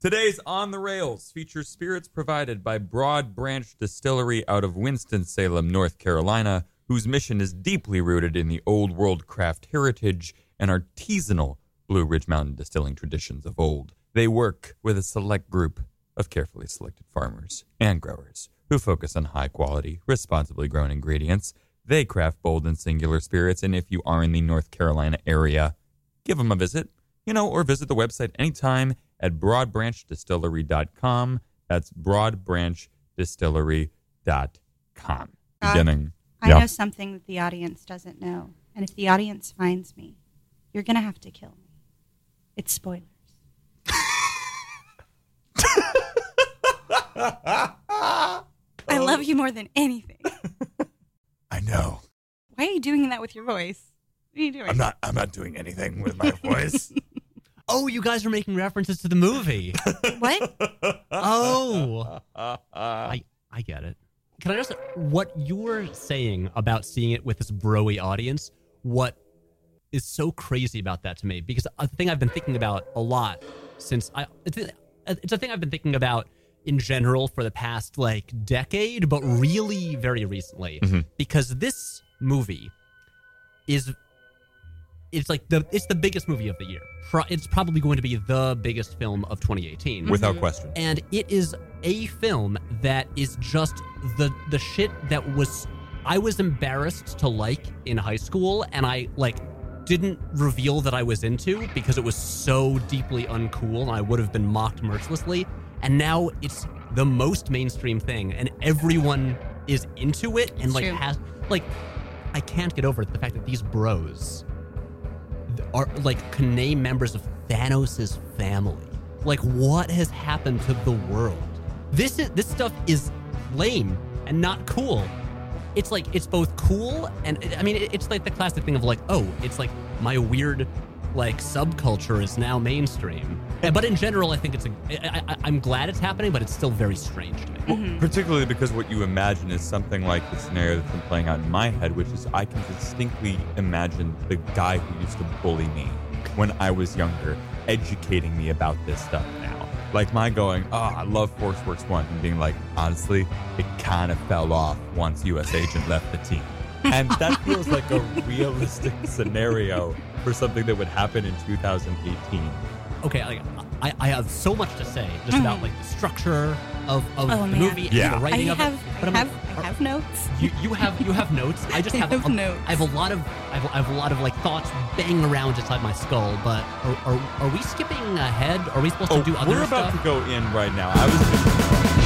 Today's On the Rails features spirits provided by Broad Branch Distillery out of Winston-Salem, North Carolina, whose mission is deeply rooted in the old world craft heritage and artisanal Blue Ridge Mountain distilling traditions of old. They work with a select group of carefully selected farmers and growers who focus on high quality, responsibly grown ingredients. They craft bold and singular spirits, and if you are in the North Carolina area, give them a visit, you know, or visit the website anytime at broadbranchdistillery.com. That's broadbranchdistillery.com. Uh, Beginning. I Yeah. know something that the audience doesn't know. And if the audience finds me, you're going to have to kill me. It's spoilers. I love you more than anything. I know. Why are you doing that with your voice? What are you doing? I'm not I'm not doing anything with my voice. Oh, you guys are making references to the movie. What? oh, I I get it. Can I just what you're saying about seeing it with this broy audience? What is so crazy about that to me? Because a thing I've been thinking about a lot since I it's a, it's a thing I've been thinking about in general for the past like decade, but really very recently mm-hmm. because this movie is it's like the it's the biggest movie of the year. Pro, it's probably going to be the biggest film of 2018 mm-hmm. Without question. and it is a film that is just the the shit that was I was embarrassed to like in high school and I like didn't reveal that I was into because it was so deeply uncool and I would have been mocked mercilessly and now it's the most mainstream thing and everyone is into it and It's like true. has like I can't get over the fact that these bros are like can name members of Thanos' family. Like what has happened to the world? This is this stuff is lame and not cool. It's like it's both cool and I mean it's like the classic thing of like oh it's like my weird like subculture is now mainstream. And- But in general, I think it's a. I, I, I'm glad it's happening, but it's still very strange to me. Mm-hmm. Particularly because what you imagine is something like the scenario that's been playing out in my head, which is I can distinctly imagine the guy who used to bully me when I was younger educating me about this stuff now. Like my going, oh, I love Force Works 1, and being like, honestly, it kind of fell off once US Agent left the team. And that feels like a realistic scenario for something that would happen in 2018. Okay, like, I, I have so much to say just about mm. like the structure of, of Oh, the man. movie and Yeah. the I writing of have, it. But I'm have, like, I have notes. you, you have you have notes. I just I have, have a, notes. I have a lot of I have, I have a lot of like thoughts banging around inside my skull. But are, are, are we skipping ahead? Are we supposed to oh, do other Oh, we're about stuff? to go in right now. I was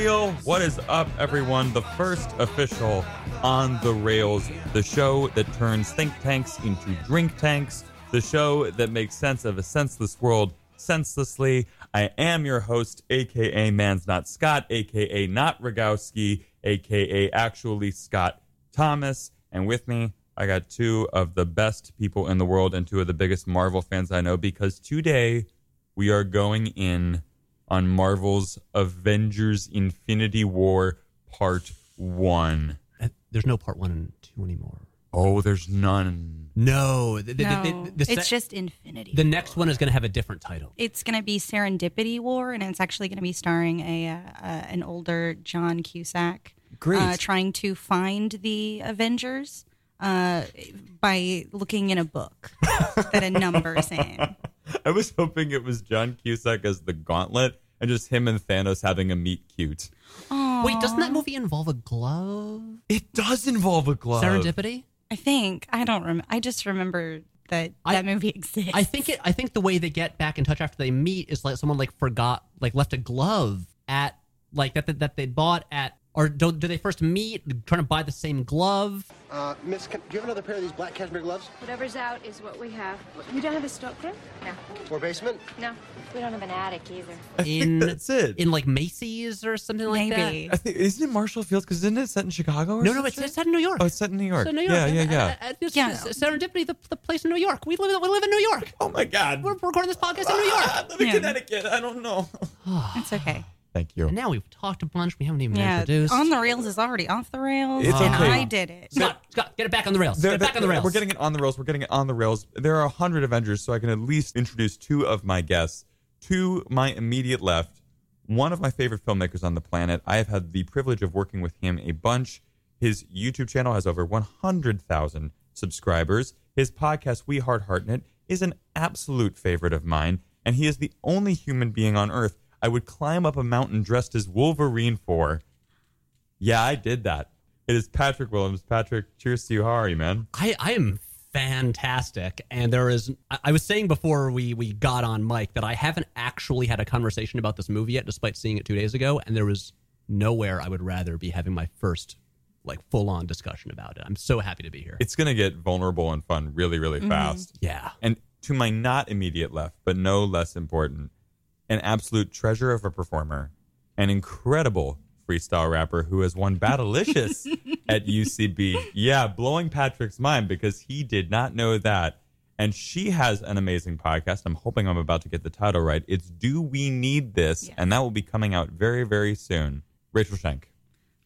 real. What is up, everyone? The first official on the rails, the show that turns think tanks into drink tanks, the show that makes sense of a senseless world senselessly. I am your host, aka Man's Not Scott, aka Not Rogowski, aka actually Scott Thomas, and with me. I got two of the best people in the world and two of the biggest Marvel fans I know because today we are going in on Marvel's Avengers Infinity War Part 1. Uh, There's no part one and two anymore. Oh, there's none. No, the, the- the- No, the- the it's se- just Infinity. the next one is going to have a different title. it's going to be Serendipity War, and it's actually going to be starring a uh, uh, an older John Cusack, Great. uh, trying to find the Avengers uh, by looking in a book that a number's in. I was hoping it was John Cusack as the gauntlet and just him and Thanos having a meet cute. Wait, doesn't that movie involve a glove? It does involve a glove. Serendipity? I think I don't remember. I just remember that I- that movie exists. I think it. I think the way they get back in touch after they meet is like someone like forgot, like left a glove at like that that, that they bought at Or do, do they first meet, trying to buy the same glove? Uh, Miss, can, do you have another pair of these black cashmere gloves? Whatever's out is what we have. You don't have a stockroom? No. Or basement? No. We don't have an attic either. I think In that's it. In like Macy's or something like that. Maybe. I think isn't it Marshall Fields? Because isn't it set in Chicago? Or? No, no, it's, it's set in New York. Oh, it's set in New York. So New York. Yeah, yeah, yeah. uh, uh, it's Yeah. just Serendipity, the, the place in New York. We live, we live in New York. oh my God. We're recording this podcast in New York. I live in Yeah. Connecticut. I don't know. It's okay. Thank you. And now we've talked a bunch. We haven't even Yeah, introduced. on the rails is already off the rails, It's and okay. I did it. Scott, Scott, get it back on the rails. There- get it back there- on the rails. We're getting it on the rails. We're getting it on the rails. There are a hundred Avengers, so I can at least introduce two of my guests. To my immediate left, one of my favorite filmmakers on the planet. I have had the privilege of working with him a bunch. His YouTube channel has over 100,000 subscribers. His podcast, We Heart Heartnut, is an absolute favorite of mine, and he is the only human being on Earth I would climb up a mountain dressed as Wolverine for. Yeah, I did that. It is Patrick Willems. Patrick, cheers to you. How are you, man? I, I am fantastic. And there is, I, was saying before we, we got on mic that I haven't actually had a conversation about this movie yet, despite seeing it two days ago. And there was nowhere I would rather be having my first, like, full on discussion about it. I'm so happy to be here. It's going to get vulnerable and fun really, really mm-hmm. fast. yeah. And to my not immediate left, but no less important, an absolute treasure of a performer, an incredible freestyle rapper who has won Battlelicious at UCB. Yeah, blowing Patrick's mind because he did not know that. And she has an amazing podcast. I'm hoping I'm about to get the title right. It's Do We Need This? And that will be coming out very, very soon. Rachel Schenk.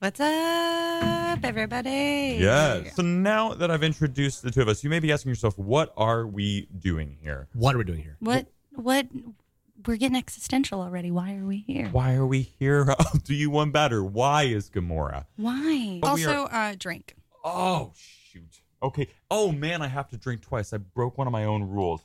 What's up, everybody? Yeah. So now that I've introduced the two of us, you may be asking yourself, what are we doing here? What are we doing here? What? What? We're getting existential already. Why are we here? Why are we here? I'll do you one better. Why is Gamora? Why? But we Also, uh, drink. Oh, shoot. Okay. Oh, man, I have to drink twice. I broke one of my own rules.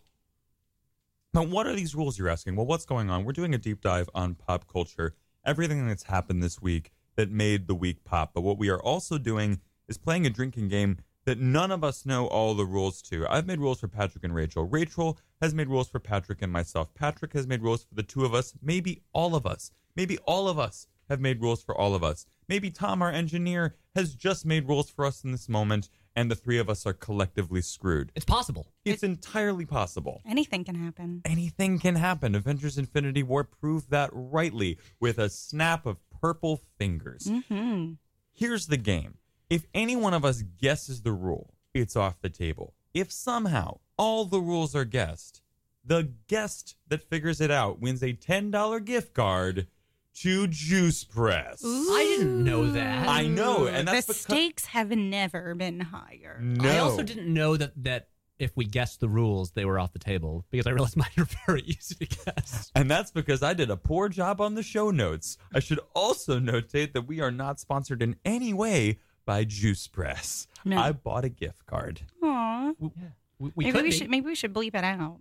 Now, what are these rules you're asking? Well, what's going on? We're doing a deep dive on pop culture, everything that's happened this week that made the week pop. But what we are also doing is playing a drinking game that none of us know all the rules to. I've made rules for Patrick and Rachel. Rachel has made rules for Patrick and myself. Patrick has made rules for the two of us, maybe all of us. Maybe all of us have made rules for all of us. Maybe Tom, our engineer, has just made rules for us in this moment, and the three of us are collectively screwed. It's possible. It's entirely possible. Anything can happen. Anything can happen. Avengers Infinity War proved that rightly with a snap of purple fingers. Mm-hmm. Here's the game. If any one of us guesses the rule, it's off the table. If somehow all the rules are guessed, the guest that figures it out wins a $10 gift card to Juice Press. I didn't know that. I know, and that's the because- stakes have never been higher. No. I also didn't know that, that if we guessed the rules, they were off the table because I realized mine are very easy to guess. And that's because I did a poor job on the show notes. I should also notate that we are not sponsored in any way by Juice Press. No. I bought a gift card. Aw. We, we, we maybe we be. should maybe we should bleep it out,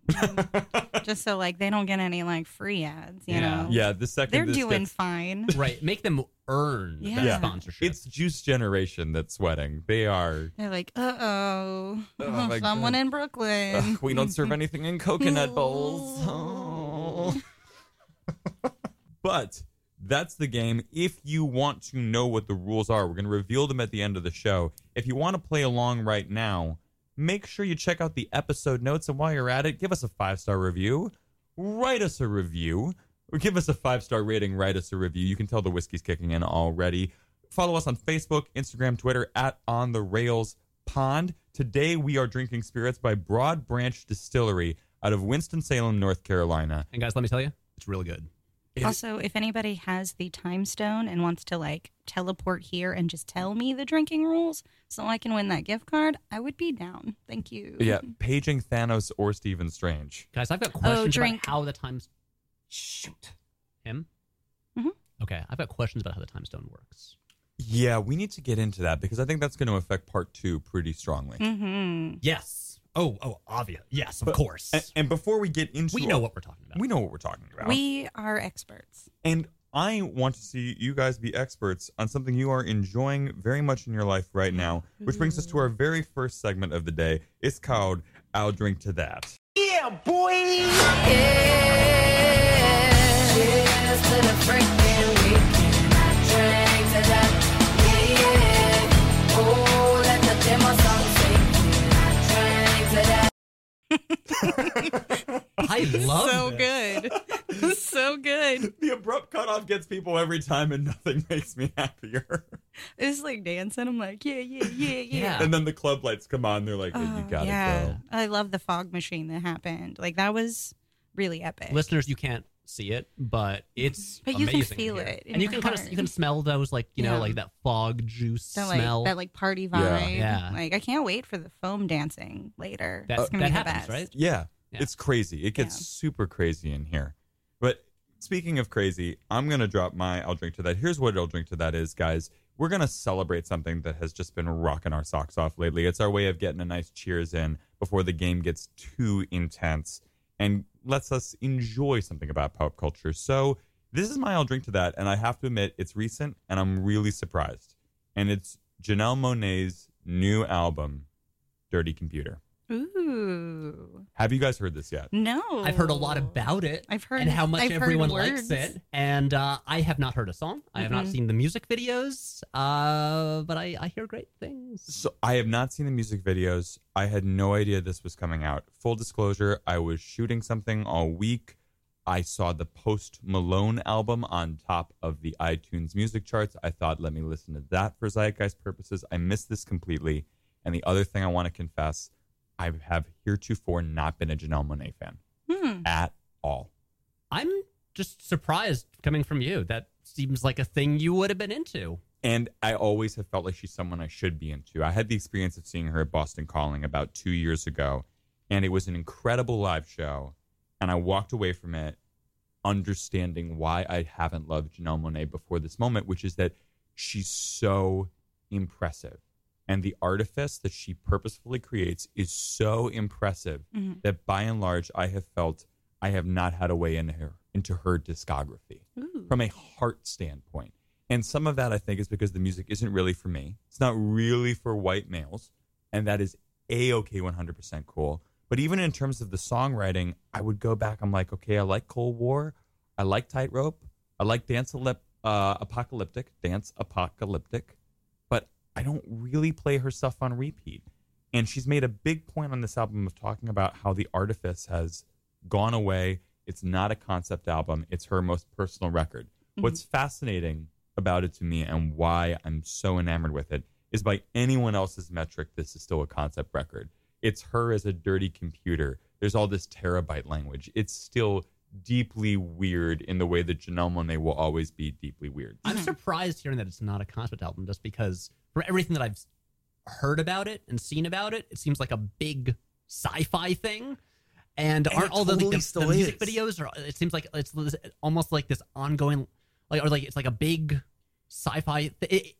just so like they don't get any like free ads. You Yeah. know, Yeah, the 2nd they're this doing gets- fine. right. Make them earn Yeah. that Yeah. sponsorship. It's Juice Generation that's sweating. They are. They're like, uh oh, Oh, someone God. in Brooklyn. Ugh, we don't serve anything in coconut bowls. Oh. but that's the game. If you want to know what the rules are, we're going to reveal them at the end of the show. If you want to play along right now, make sure you check out the episode notes. And while you're at it, give us a five star review. Write us a review. Or give us a five star rating. Write us a review. You can tell the whiskey's kicking in already. Follow us on Facebook, Instagram, Twitter at On the Rails Pond. Today we are drinking spirits by Broad Branch Distillery out of Winston-Salem, North Carolina. and guys, let me tell you, it's really good. Also, if anybody has the time stone and wants to like teleport here and just tell me the drinking rules so I can win that gift card, I would be down. Thank you. Yeah, paging Thanos or Stephen Strange. Guys, I've got questions drink. about how the times. Shoot. Him? Mhm. Okay, I've got questions about how the time stone works. Yeah, we need to get into that because I think that's going to affect part two pretty strongly. Mm-hmm. Yes. Oh, oh, obvious. Yes, of course. And, and before we get into we know what we're talking about. we know what we're talking about. We are experts. And I want to see you guys be experts on something you are enjoying very much in your life right now, which brings us to our very first segment of the day. It's called I'll Drink to That. Cheers to the I love so this. good. so good. the abrupt cutoff gets people every time, and nothing makes me happier. It's like dancing. I'm like, yeah, yeah, yeah, yeah. Yeah. And then the club lights come on. They're like, "Hey, you Oh, gotta yeah. go. I love the fog machine that happened. Like that was really epic. Listeners, you can't see it, but it's But you can feel here. it and you your can kind of you can smell those like you know Yeah. like that fog juice that like smell. that like party vibe. Yeah. Like I can't wait for the foam dancing later. That's it's gonna that be the best. right? Yeah, Yeah. it's crazy. It gets Yeah. super crazy in here. But speaking of crazy, I'm gonna drop my I'll drink to that. Here's what I'll drink to that is, guys. We're gonna celebrate something that has just been rocking our socks off lately. It's our way of getting a nice cheers in before the game gets too intense and lets us enjoy something about pop culture. So this is my I'll drink to that, and I have to admit it's recent and I'm really surprised. And it's Janelle Monae's new album, Dirty Computer. Ooh. Have you guys heard this yet? No. I've heard a lot about it. I've heard and how much I've everyone likes it, and uh, I have not heard a song. I have not Mhm. seen the music videos, uh, but I, I hear great things. So I have not seen the music videos. I had no idea this was coming out. Full disclosure, I was shooting something all week. I saw the Post Malone album on top of the iTunes music charts. I thought, let me listen to that for zeitgeist purposes. I missed this completely. And the other thing I want to confess, I have heretofore not been a Janelle Monae fan Hmm. at all. I'm just surprised coming from you. That seems like a thing you would have been into. And I always have felt like she's someone I should be into. I had the experience of seeing her at Boston Calling about two years ago, and it was an incredible live show. And I walked away from it understanding why I haven't loved Janelle Monae before this moment, which is that she's so impressive. And the artifice that she purposefully creates is so impressive Mhm. that by and large, I have felt I have not had a way into her, into her discography Ooh. from a heart standpoint. And some of that I think is because the music isn't really for me. It's not really for white males. And that is a okay 100% cool. But even in terms of the songwriting, I would go back. I'm like, okay, I like Cold War. I like Tightrope. I like Dance Alep- uh, Apocalyptic, Dance Apocalyptic. But I don't really play her stuff on repeat. And she's made a big point on this album of talking about how the artifice has gone away. It's not a concept album, it's her most personal record. Mm-hmm. What's fascinating about it to me and why I'm so enamored with it is by anyone else's metric, this is still a concept record. It's her as a dirty computer. There's all this terabyte language. It's still deeply weird in the way that Janelle Monae will always be deeply weird. I'm mm-hmm. surprised hearing that it's not a concept album, just because from everything that I've heard about it and seen about it, it seems like a big sci-fi thing. And, And aren't all the, totally the, the still music is. videos? Or it seems like it's almost like this ongoing, like or like it's like a big sci-fi. Th- it,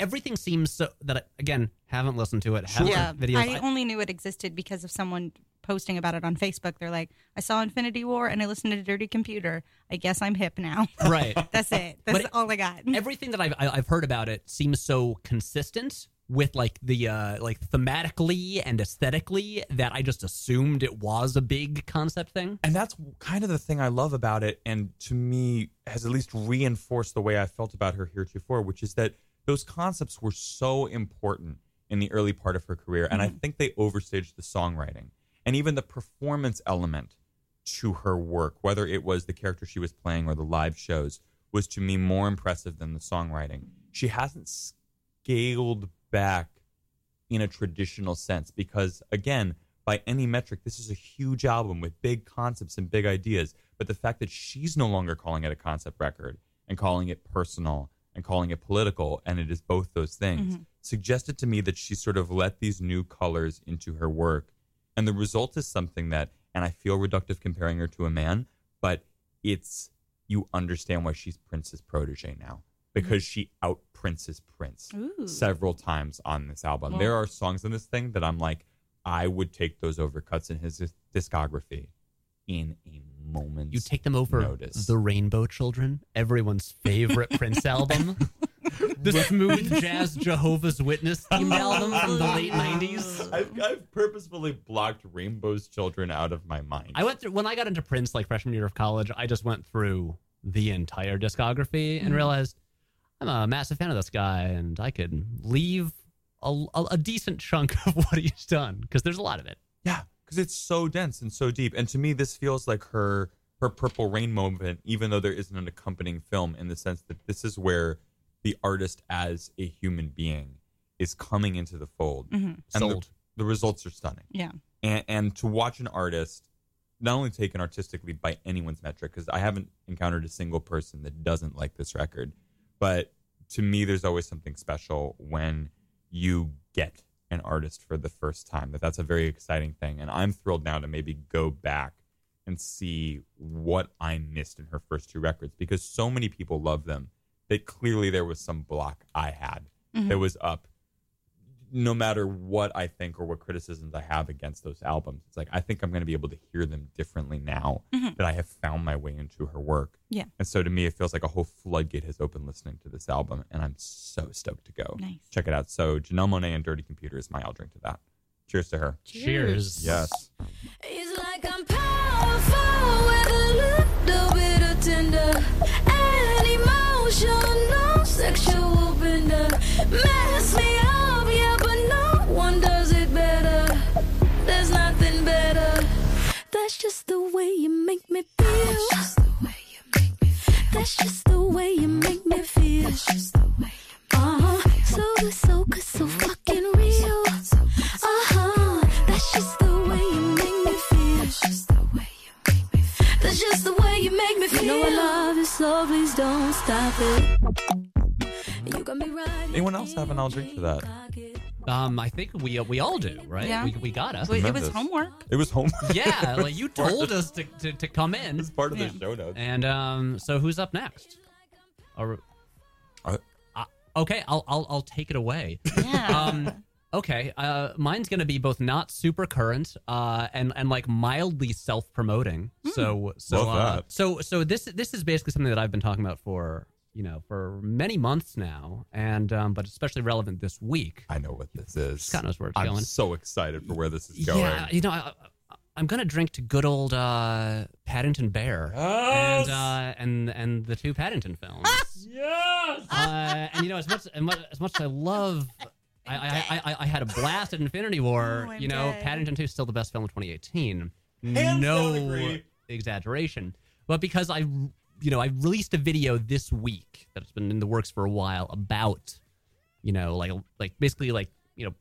everything seems so that I, again haven't listened to it. Haven't Yeah, heard videos. I only knew it existed because of someone posting about it on Facebook. They're like, I saw Infinity War and I listened to Dirty Computer. I guess I'm hip now. right. That's it. That's But all I got. everything that I've I- I've heard about it seems so consistent with like the uh like thematically and aesthetically that I just assumed it was a big concept thing. And that's kind of the thing I love about it, and to me has at least reinforced the way I felt about her heretofore, which is that those concepts were so important in the early part of her career, and I think they overstaged the songwriting and even the performance element to her work, whether it was the character she was playing or the live shows, was to me more impressive than the songwriting. She hasn't scaled back in a traditional sense because again by any metric this is a huge album with big concepts and big ideas but the fact that she's no longer calling it a concept record and calling it personal and calling it political and it is both those things mm-hmm. suggested to me that she sort of let these new colors into her work and the result is something that and i feel reductive comparing her to a man but it's you understand why she's prince's protege now mm-hmm. because she out princes prince Ooh. several times on this album. There are songs in this thing that I'm like, I would take those overcuts in his discography in a moment. You take them over notice. the Rainbow Children, everyone's favorite Prince album. The smooth jazz Jehovah's Witness themed album from the late 90s. I've, I've purposefully blocked Rainbow's Children out of my mind. I went through when I got into Prince like freshman year of college, I just went through the entire discography and mm-hmm. realized I'm a massive fan of this guy and I could leave a, a, a decent chunk of what he's done because there's a lot of it. yeah, because it's so dense and so deep. And to me, this feels like her her Purple Rain moment, even though there isn't an accompanying film, in the sense that this is where the artist as a human being is coming into the fold. Mm-hmm. And the, Sold. the results are stunning Yeah. and, and to watch an artist not only taken artistically by anyone's metric because i haven't encountered a single person that doesn't like this record but to me there's always something special when you get an artist for the first time that that's a very exciting thing and i'm thrilled now to maybe go back and see what i missed in her first two records because so many people love them that clearly there was some block i had that mm-hmm. was up no matter what I think or what criticisms I have against those albums, it's like I think I'm going to be able to hear them differently now mm-hmm. that I have found my way into her work. Yeah. And so to me, it feels like a whole floodgate has opened listening to this album, and I'm so stoked to go. Nice. Check it out. So Janelle Monae and Dirty Computer is my I'll drink to that. Cheers to her. Cheers. Yes. Emotional, sexual bender. Mess me up, yeah, but no one does it better. There's nothing better. That's just the way you make me feel. That's just the way you make me feel. That's just the way you make me feel. That's just the way you Uh huh. So good, so good, so fucking real. So please don't stop it. You got me right. Anyone else have an I'll drink to that? Um, I think we we all do, right? Yeah. We, we got us. It was Tremendous. homework. It was home. Yeah, like you told us to, to, to come in. it's part of Yeah. the show notes. And um, so who's up next? Or, Uh, uh, okay, I'll, I'll I'll take it away. Yeah. Um, okay, uh, mine's gonna be both not super current, uh, and and like mildly self promoting. So so uh, so so this this is basically something that I've been talking about for you know for many months now, and um, but especially relevant this week. I know what this is. God knows where it's I'm going. so excited for where this is going. Yeah, you know, I, I, I'm gonna drink to good old uh, Paddington Bear Yes! and uh, and and the two Paddington films. Yes. uh, and you know, as much as much as, much as I love. I, I, I, I had a blast at Infinity War. Oh, you know, dead. Paddington 2 is still the best film of 2018. Hands no exaggeration. But because I, you know, I released a video this week that's been in the works for a while about, you know, like like basically like you know,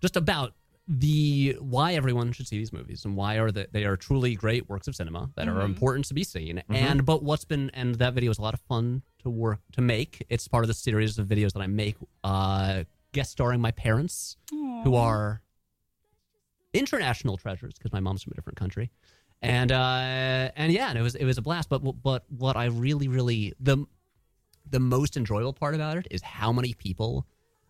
just about the why everyone should see these movies and why are that they are truly great works of cinema that are important to be seen and but what's been and that video is a lot of fun to work to make it's part of the series of videos that i make uh guest starring my parents who are international treasures because my mom's from a different country. And uh and yeah and it was it was a blast. But but what i really really the the most enjoyable part about it is how many people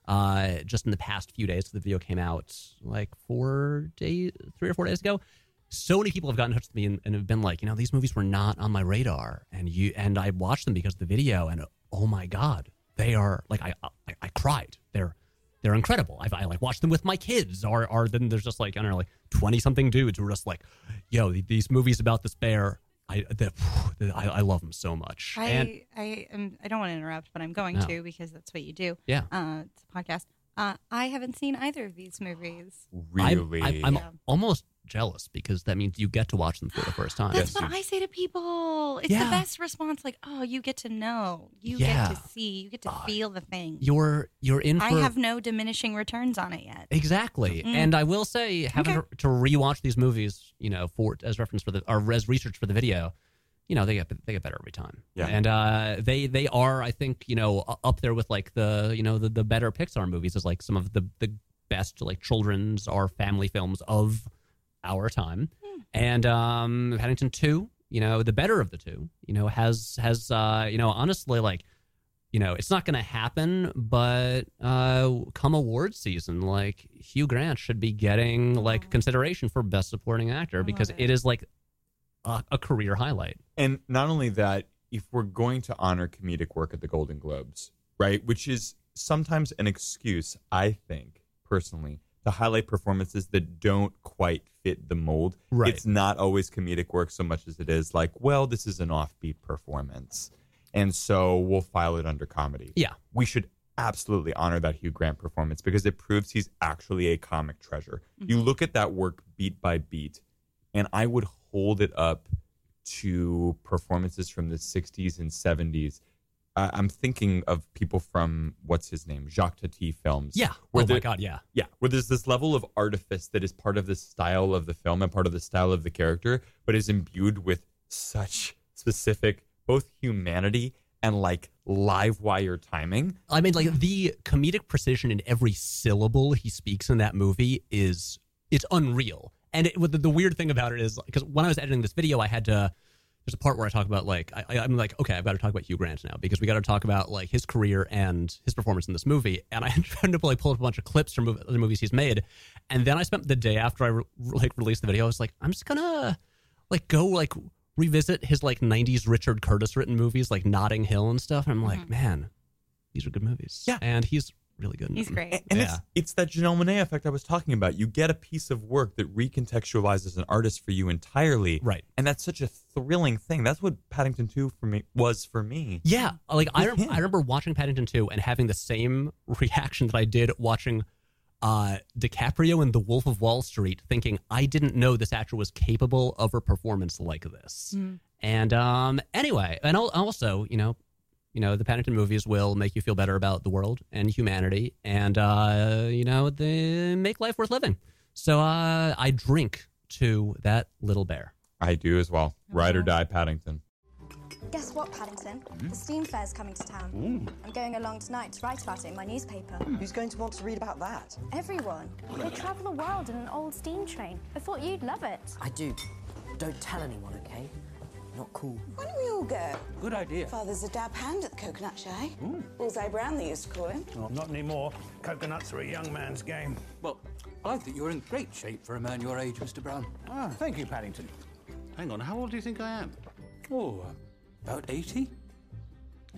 uh just in the past few days the video came out like four days three or four days ago so many people have gotten in touch with me and, and have been like you know these movies were not on my radar. And you and i watched them because of the video and oh my god they are like i i, I cried. They're they're incredible. I've, I like watched them with my kids. Or, or then there's just like I don't know, like twenty something dudes who are just like, "Yo, these movies about this bear, I, the, I, I love them so much." I and I am I don't want to interrupt, but I'm going No. to because that's what you do. Yeah. Uh, it's a podcast. Uh, I haven't seen either of these movies. I'm, Really? I'm, I'm Yeah. almost jealous because that means you get to watch them for the first time. That's Yes, what you- I say to people. It's Yeah. the best response. Like, oh, you get to know, you Yeah. get to see, you get to feel the thing. You're you're in for I have no diminishing returns on it yet. Exactly, Mm. and I will say, having Okay. to, to rewatch these movies, you know, for as reference for the or as research for the video, you know, they get they get better every time. Yeah. and uh, they they are, I think, you know, up there with like the you know the, the better Pixar movies is like some of the the best like children's or family films of our time, and um, Paddington Two, you know, the better of the two, you know, has has uh, you know, honestly, like you know, it's not going to happen, but uh, come award season, like Hugh Grant should be getting like consideration for best supporting actor because love it is like a, a career highlight. And not only that, if we're going to honor comedic work at the Golden Globes, right, which is sometimes an excuse, I think, personally, to highlight performances that don't quite fit the mold. Right. It's not always comedic work so much as it is like, well, this is an offbeat performance. And so we'll file it under comedy. Yeah. We should absolutely honor that Hugh Grant performance because it proves he's actually a comic treasure. Mm-hmm. You look at that work beat by beat, and I would hold it up to performances from the 60s and 70s. Uh, I'm thinking of people from what's his name, Jacques Tati films. Yeah. where oh my god, yeah. yeah, where there's this level of artifice that is part of the style of the film and part of the style of the character, but is imbued with such specific both humanity and like live wire timing. I mean, like the comedic precision in every syllable he speaks in that movie is it's unreal. And it, the, the weird thing about it is because when I was editing this video, I had to. There's a part where I talk about like I, I'm like okay, I've got to talk about Hugh Grant now because we got to talk about like his career and his performance in this movie. And I tried to like pull up a bunch of clips from other movies he's made, and then I spent the day after I re- like released the video, I was like, I'm just gonna like go like revisit his like 90s Richard Curtis written movies like Notting Hill and stuff. And I'm like, mm-hmm. man, these are good movies. Yeah. and he's really good. in He's them. great. And Yeah. it's it's that Janelle Monae effect I was talking about. You get a piece of work that recontextualizes an artist for you entirely. Right. And that's such a thrilling thing. That's what Paddington 2 for me was for me. Yeah, like I, rem- I remember watching Paddington 2 and having the same reaction that I did watching uh, DiCaprio in The Wolf of Wall Street, thinking I didn't know this actor was capable of a performance like this. And um, anyway, and al- also, you know, you know, the Paddington movies will make you feel better about the world and humanity, and uh, you know, they make life worth living. So uh, I drink to that little bear. I do as well. Ride or die Paddington. Guess what, Paddington? The steam fair's coming to town. I'm going along tonight to write about it in my newspaper. Who's going to want to read about that? Everyone. We'll travel the world in an old steam train. I thought you'd love it. I do. Don't tell anyone, okay? Not cool. Why don't we all go? Good idea. Father's a dab hand at the coconut shy. Bullseye Brown, they used to call him. Oh, not anymore. Coconuts are a young man's game. Well, I think you're in great shape for a man your age, Mr. Brown. Ah, thank you, Paddington. Hang on, how old do you think I am? Oh, about 80?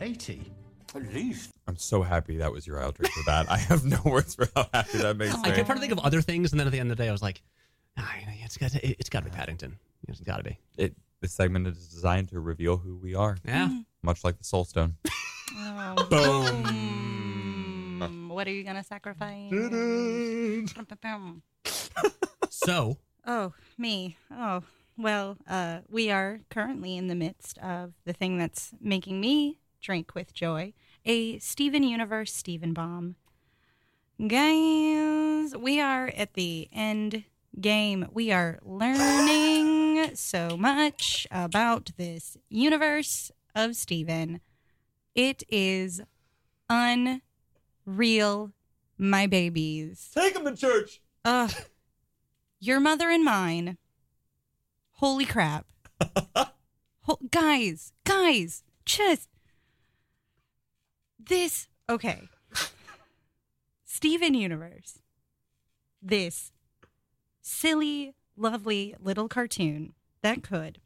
80. At least. I'm so happy that was your outro for that. I have no words for how happy that makes me. I kept trying to think of other things, and then at the end of the day, I was like, ah, it's got to, it's got to be Paddington. It's got to be. It, this segment is designed to reveal who we are, Yeah. much like the Soul Stone. Oh. Boom. What are you gonna sacrifice? So Oh, me. Oh, well, uh, we are currently in the midst of the thing that's making me drink with joy a Steven Universe Steven Bomb. Guys, we are at the end game. We are learning so much about this universe of Steven. It is unreal, my babies. Take them to church. Ugh. Your mother and mine. Holy crap. Ho- guys, guys, just. This. Okay. Steven Universe. This silly, lovely little cartoon that could.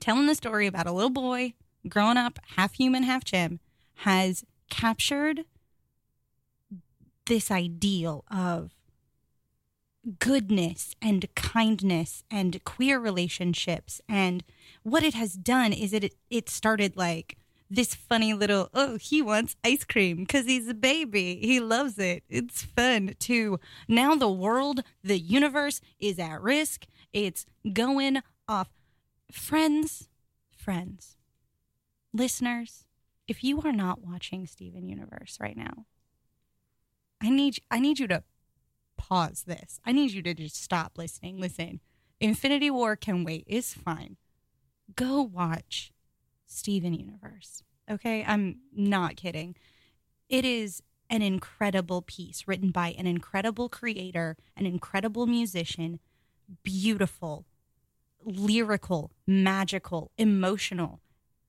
Telling the story about a little boy growing up, half human, half gem, has captured this ideal of goodness and kindness and queer relationships and what it has done is it it started like this funny little oh he wants ice cream because he's a baby he loves it it's fun too now the world the universe is at risk it's going off friends friends listeners if you are not watching steven universe right now i need i need you to pause this. I need you to just stop listening. Listen, Infinity War can wait. It's fine. Go watch Steven Universe. Okay? I'm not kidding. It is an incredible piece written by an incredible creator, an incredible musician, beautiful, lyrical, magical, emotional,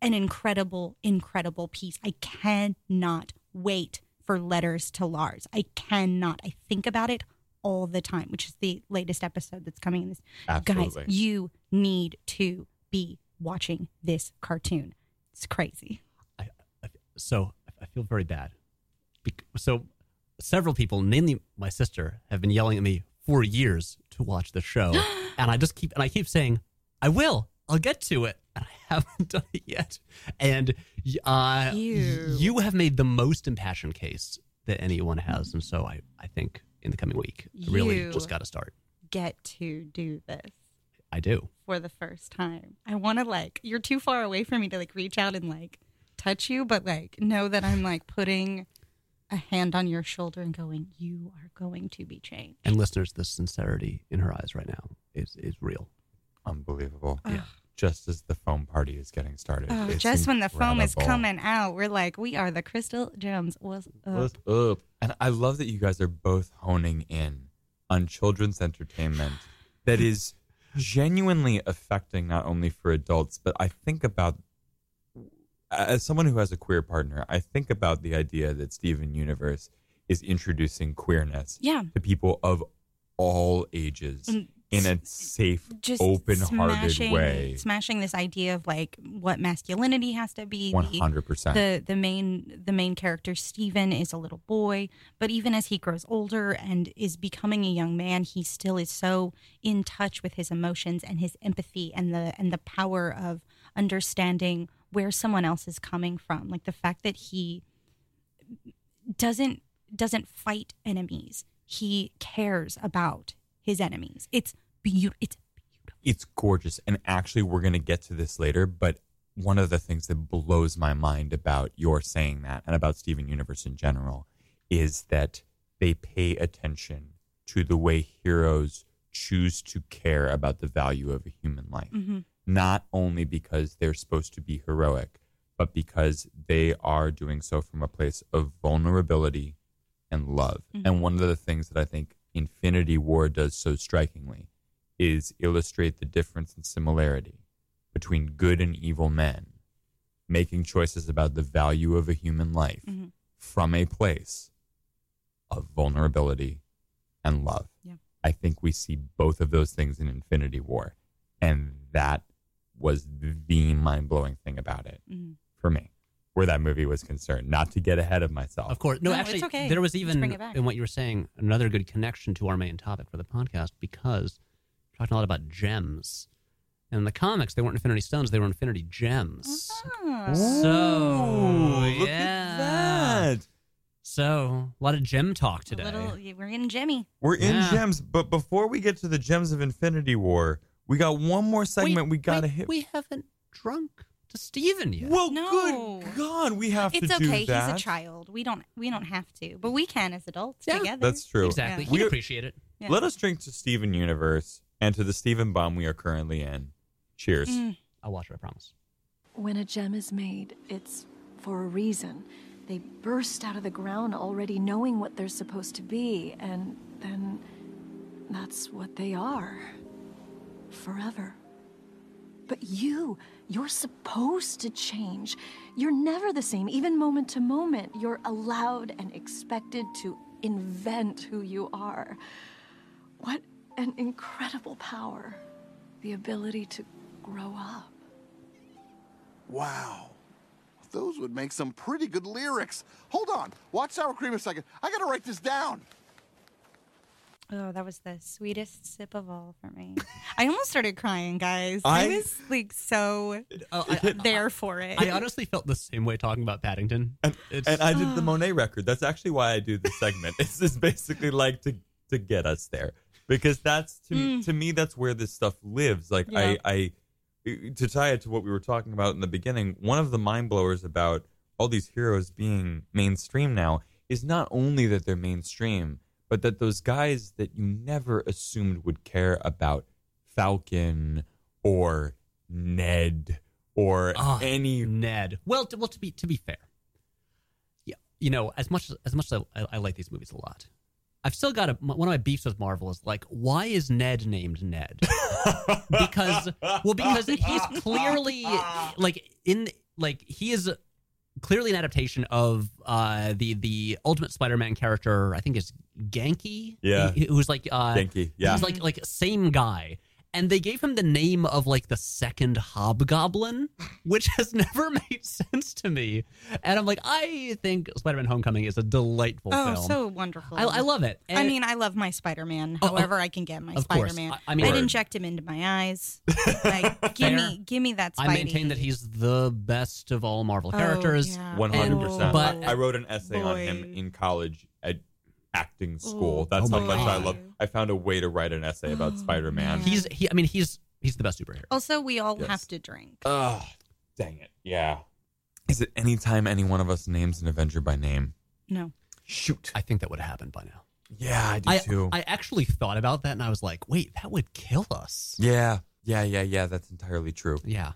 an incredible, incredible piece. I cannot wait for Letters to Lars. I cannot. I think about it all the time, which is the latest episode that's coming in this. Absolutely. Guys, you need to be watching this cartoon. It's crazy. I, I, so I feel very bad. Bec- so several people, mainly my sister, have been yelling at me for years to watch the show, and I just keep and I keep saying I will. I'll get to it, and I haven't done it yet, and uh, You. you have made the most impassioned case that anyone has, and so I, I think in the coming week, really just got to start. Get to do this I do. for the first time. I want to like. You're too far away for me to like reach out and like touch you, but like know that I'm like putting a hand on your shoulder and going, "You are going to be changed." And listeners, the sincerity in her eyes right now is is real. Unbelievable. Ugh. Just as the foam party is getting started. Oh, It's just when the foam is coming out, we're like, we are the crystal gems. What's up? What's up? And I love that you guys are both honing in on children's entertainment that is genuinely affecting not only for adults, but I think about as someone who has a queer partner, I think about the idea that Steven Universe is introducing queerness Yeah. to people of all ages And in a safe, just open-hearted way. smashing this idea of like what masculinity has to be. The- 100%. The the main the main character Steven is a little boy, but even as he grows older and is becoming a young man, he still is so in touch with his emotions and his empathy and the and the power of understanding where someone else is coming from. Like the fact that he doesn't doesn't fight enemies. He cares about his enemies. It's beautiful. It's it's gorgeous and actually we're going to get to this later but one of the things that blows my mind about your saying that and about steven universe in general is that they pay attention to the way heroes choose to care about the value of a human life Mhm. not only because they're supposed to be heroic but because they are doing so from a place of vulnerability and love Mhm. and one of the things that i think infinity war does so strikingly is illustrate the difference and similarity between good and evil men making choices about the value of a human life Mhm. from a place of vulnerability and love. Yeah. I think we see both of those things in Infinity War. And that was the mind blowing thing about it Mhm. for me, where that movie was concerned. Not to get ahead of myself. Of course. No, No, it's actually, okay. there was even bring it back. in what you were saying another good connection to our main topic for the podcast because we're talking a lot about gems. And in the comics, they weren't Infinity Stones; they were Infinity Gems. Ah. So look yeah, at that. So a lot of gem talk A today. little, we're in Jimmy. We're in Yeah. gems, but before we get to the gems of Infinity War, we got one more segment we got to wait, hit. We haven't drunk to Steven yet. well, No. good God, we have It's to do okay. that. He's a child. We don't. We don't have to, but we can as adults Yeah, together. That's true. exactly. Yeah. We- appreciate it. Yeah. Let us drink to Steven Universe and to the Steven bomb we are currently in. Cheers. Mm. I'll watch it. I promise. When a gem is made, it's for a reason. They burst out of the ground already knowing what they're supposed to be, and then that's what they are. Forever. But you, you're supposed to change. You're never the same, even moment to moment. You're allowed and expected to invent who you are. What an incredible power. The ability to grow up. Wow. Those would make some pretty good lyrics. Hold on. Watch sour cream a second. I gotta write this down. Oh, that was the sweetest sip of all for me. I almost started crying, guys. I, I- was like so Oh, I, there for it. I honestly felt the same way talking about Paddington. And, It's- and I did the Monae record. That's actually why I do this segment. it's just basically like to to get us there because that's to to me that's where this stuff lives. Like Yeah. I I to tie it to what we were talking about in the beginning. One of the mind blowers about all these heroes being mainstream now is not only that they're mainstream, but that those guys that you never assumed would care about Falcon or Ned or Ah, any Ned. Well, to, well, to be to be fair, yeah, you know, as much as, as much as I, I like these movies a lot, I've still got a, one of my beefs with Marvel is like, why is Ned named Ned? because well, because he's clearly like in like he is clearly an adaptation of uh the the Ultimate Spider-Man character. I think is Ganke. Yeah. He- who's like uh Ganke, yeah. he's like like same guy. And they gave him the name of like the second Hobgoblin, which has never made sense to me. And I'm like, I think Spider-Man: Homecoming is a delightful Oh, film. so wonderful. I, I love it. I mean, I love my Spider Man. Oh, oh, However, I can get my. Spider Man. I- I mean- I'd inject him into my eyes. Like, give me, give me that. Spidey. I maintain that he's the best of all Marvel Oh, characters. yeah. One hundred percent. But I wrote an essay on him in college at acting school. Oh, That's Oh how my much I love. I found a way to write an essay about Spider Man. he's he. I mean, he's he's the best superhero. Also, we all Yes. have to drink. Oh, dang it! Yeah. Is it any time any one of us names an Avenger by name? No. Shoot. I think that would have happened by now. Yeah, I do I, too. I actually thought about that and I was like, wait, that would kill us. yeah, yeah, yeah, yeah. That's entirely true. Yeah.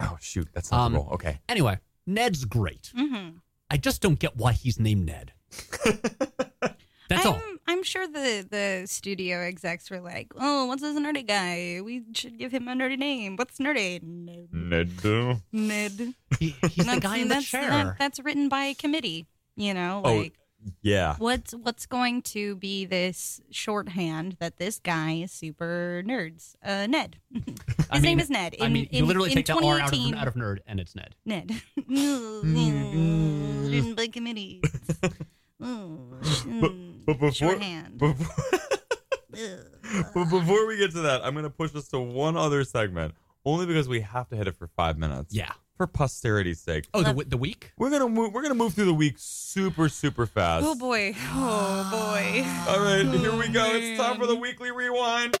Oh shoot, that's not Um, the role. Okay. Anyway, Ned's great. Mm-hmm. I just don't get why he's named Ned. That's I'm, all. I'm sure the the studio execs were like, "Oh, what's this nerdy guy? We should give him a nerdy name. What's nerdy? Ned. Ned. Ned. He, he's the That's- guy in the that's, chair. that- that's written by a committee. You know, Oh, like Yeah. what's what's going to be this shorthand that this guy is super nerds? Uh, Ned. His I name is Ned. I In- mean, you in- literally in take the R out of, 2018 out of nerd and it's Ned. Ned. Written by committees. Oh, mm, But before, shorthand. before, but before we get to that, I'm going to push us to one other segment, only because we have to hit it for five minutes. Yeah. For posterity's sake. Oh, the, the week? We're gonna move. We're gonna move through the week super, super fast. Oh boy. Oh boy. All right, here we go. It's time for the weekly rewind.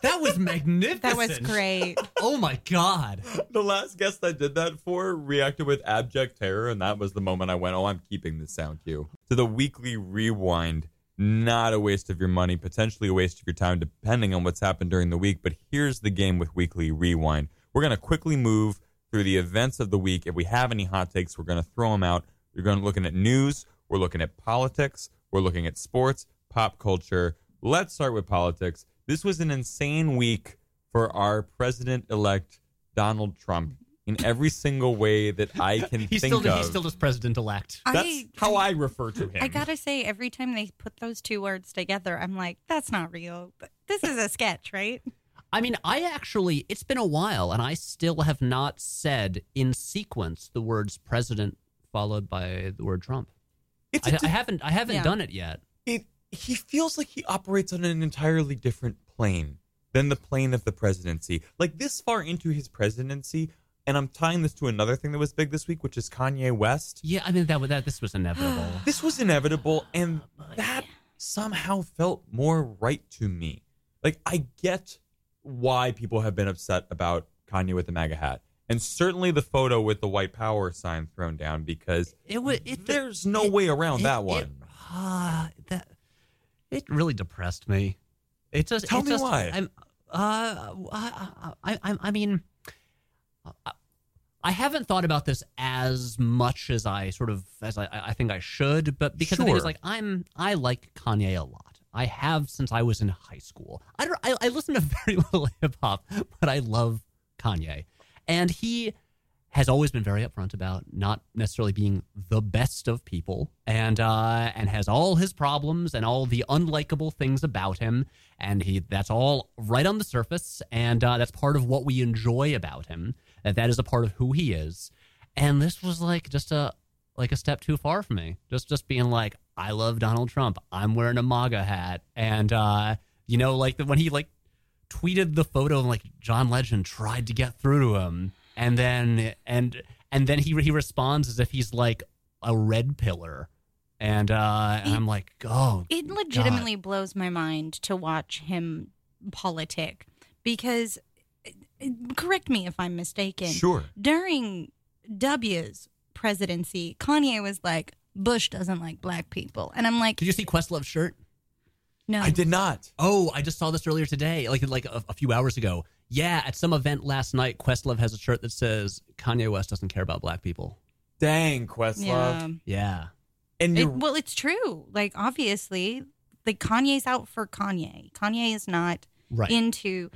That was magnificent. That was great. Oh my god. The last guest I did that for reacted with abject terror, and that was the moment I went, "Oh, I'm keeping this sound cue." To the weekly rewind, not a waste of your money, potentially a waste of your time, depending on what's happened during the week. But here's the game with weekly rewind: we're gonna quickly move through the events of the week. If we have any hot takes, we're gonna throw them out. We're going to looking at news. We're looking at politics. We're looking at sports, pop culture. Let's start with politics. This was an insane week for our president elect Donald Trump in every single way that I can He's think still of. he's still just president elect. That's I- how I refer to him. I gotta say, every time they put those two words together, I'm like, that's not real. This is a sketch, right? I mean, I actually, it's been a while, and I still have not said in sequence the words president followed by the word Trump. It's I a I haven't, I haven't Yeah. done it yet. it, he feels like he operates on an entirely different plane than the plane of the presidency. Like this far into his presidency, and I'm tying this to another thing that was big this week, which is Kanye West. Yeah, I mean that, that this was inevitable. This was inevitable, and that somehow felt more right to me. Like I get why people have been upset about Kanye with the MAGA hat. And certainly the photo with the white power sign thrown down because It was. It, there's no way around that one. Ah, that it really depressed me. It just Tell it me just- why. I'm, uh, I, I, I, I mean, I, I haven't thought about this as much as I sort of as I, I think I should, but because thing is, like, I'm I like Kanye a lot. I have since I was in high school. I don't. I, I listen to very little hip hop, but I love Kanye, and he has always been very upfront about not necessarily being the best of people and uh and has all his problems and all the unlikable things about him. And he that's all right on the surface. And uh that's part of what we enjoy about him. That that is a part of who he is. And this was like just a like a step too far for me. Just just being like I love Donald Trump. I'm wearing a MAGA hat. And uh you know like the, when he like tweeted the photo of like John Legend tried to get through to him and then and and then he he responds as if he's like a red pillar and uh and I'm like oh It legitimately blows my mind to watch him politic because, correct me if I'm mistaken. Sure. During W's presidency, Kanye was like, Bush doesn't like black people. And I'm like, did you see Questlove's shirt no. I did not. oh I just saw this earlier today like like a, a few hours ago yeah at some event last night Questlove has a shirt that says Kanye West doesn't care about black people Dang, Questlove. Yeah. yeah And It- you're, well, it's true. Like obviously, like Kanye's out for Kanye. Kanye is not Right. into.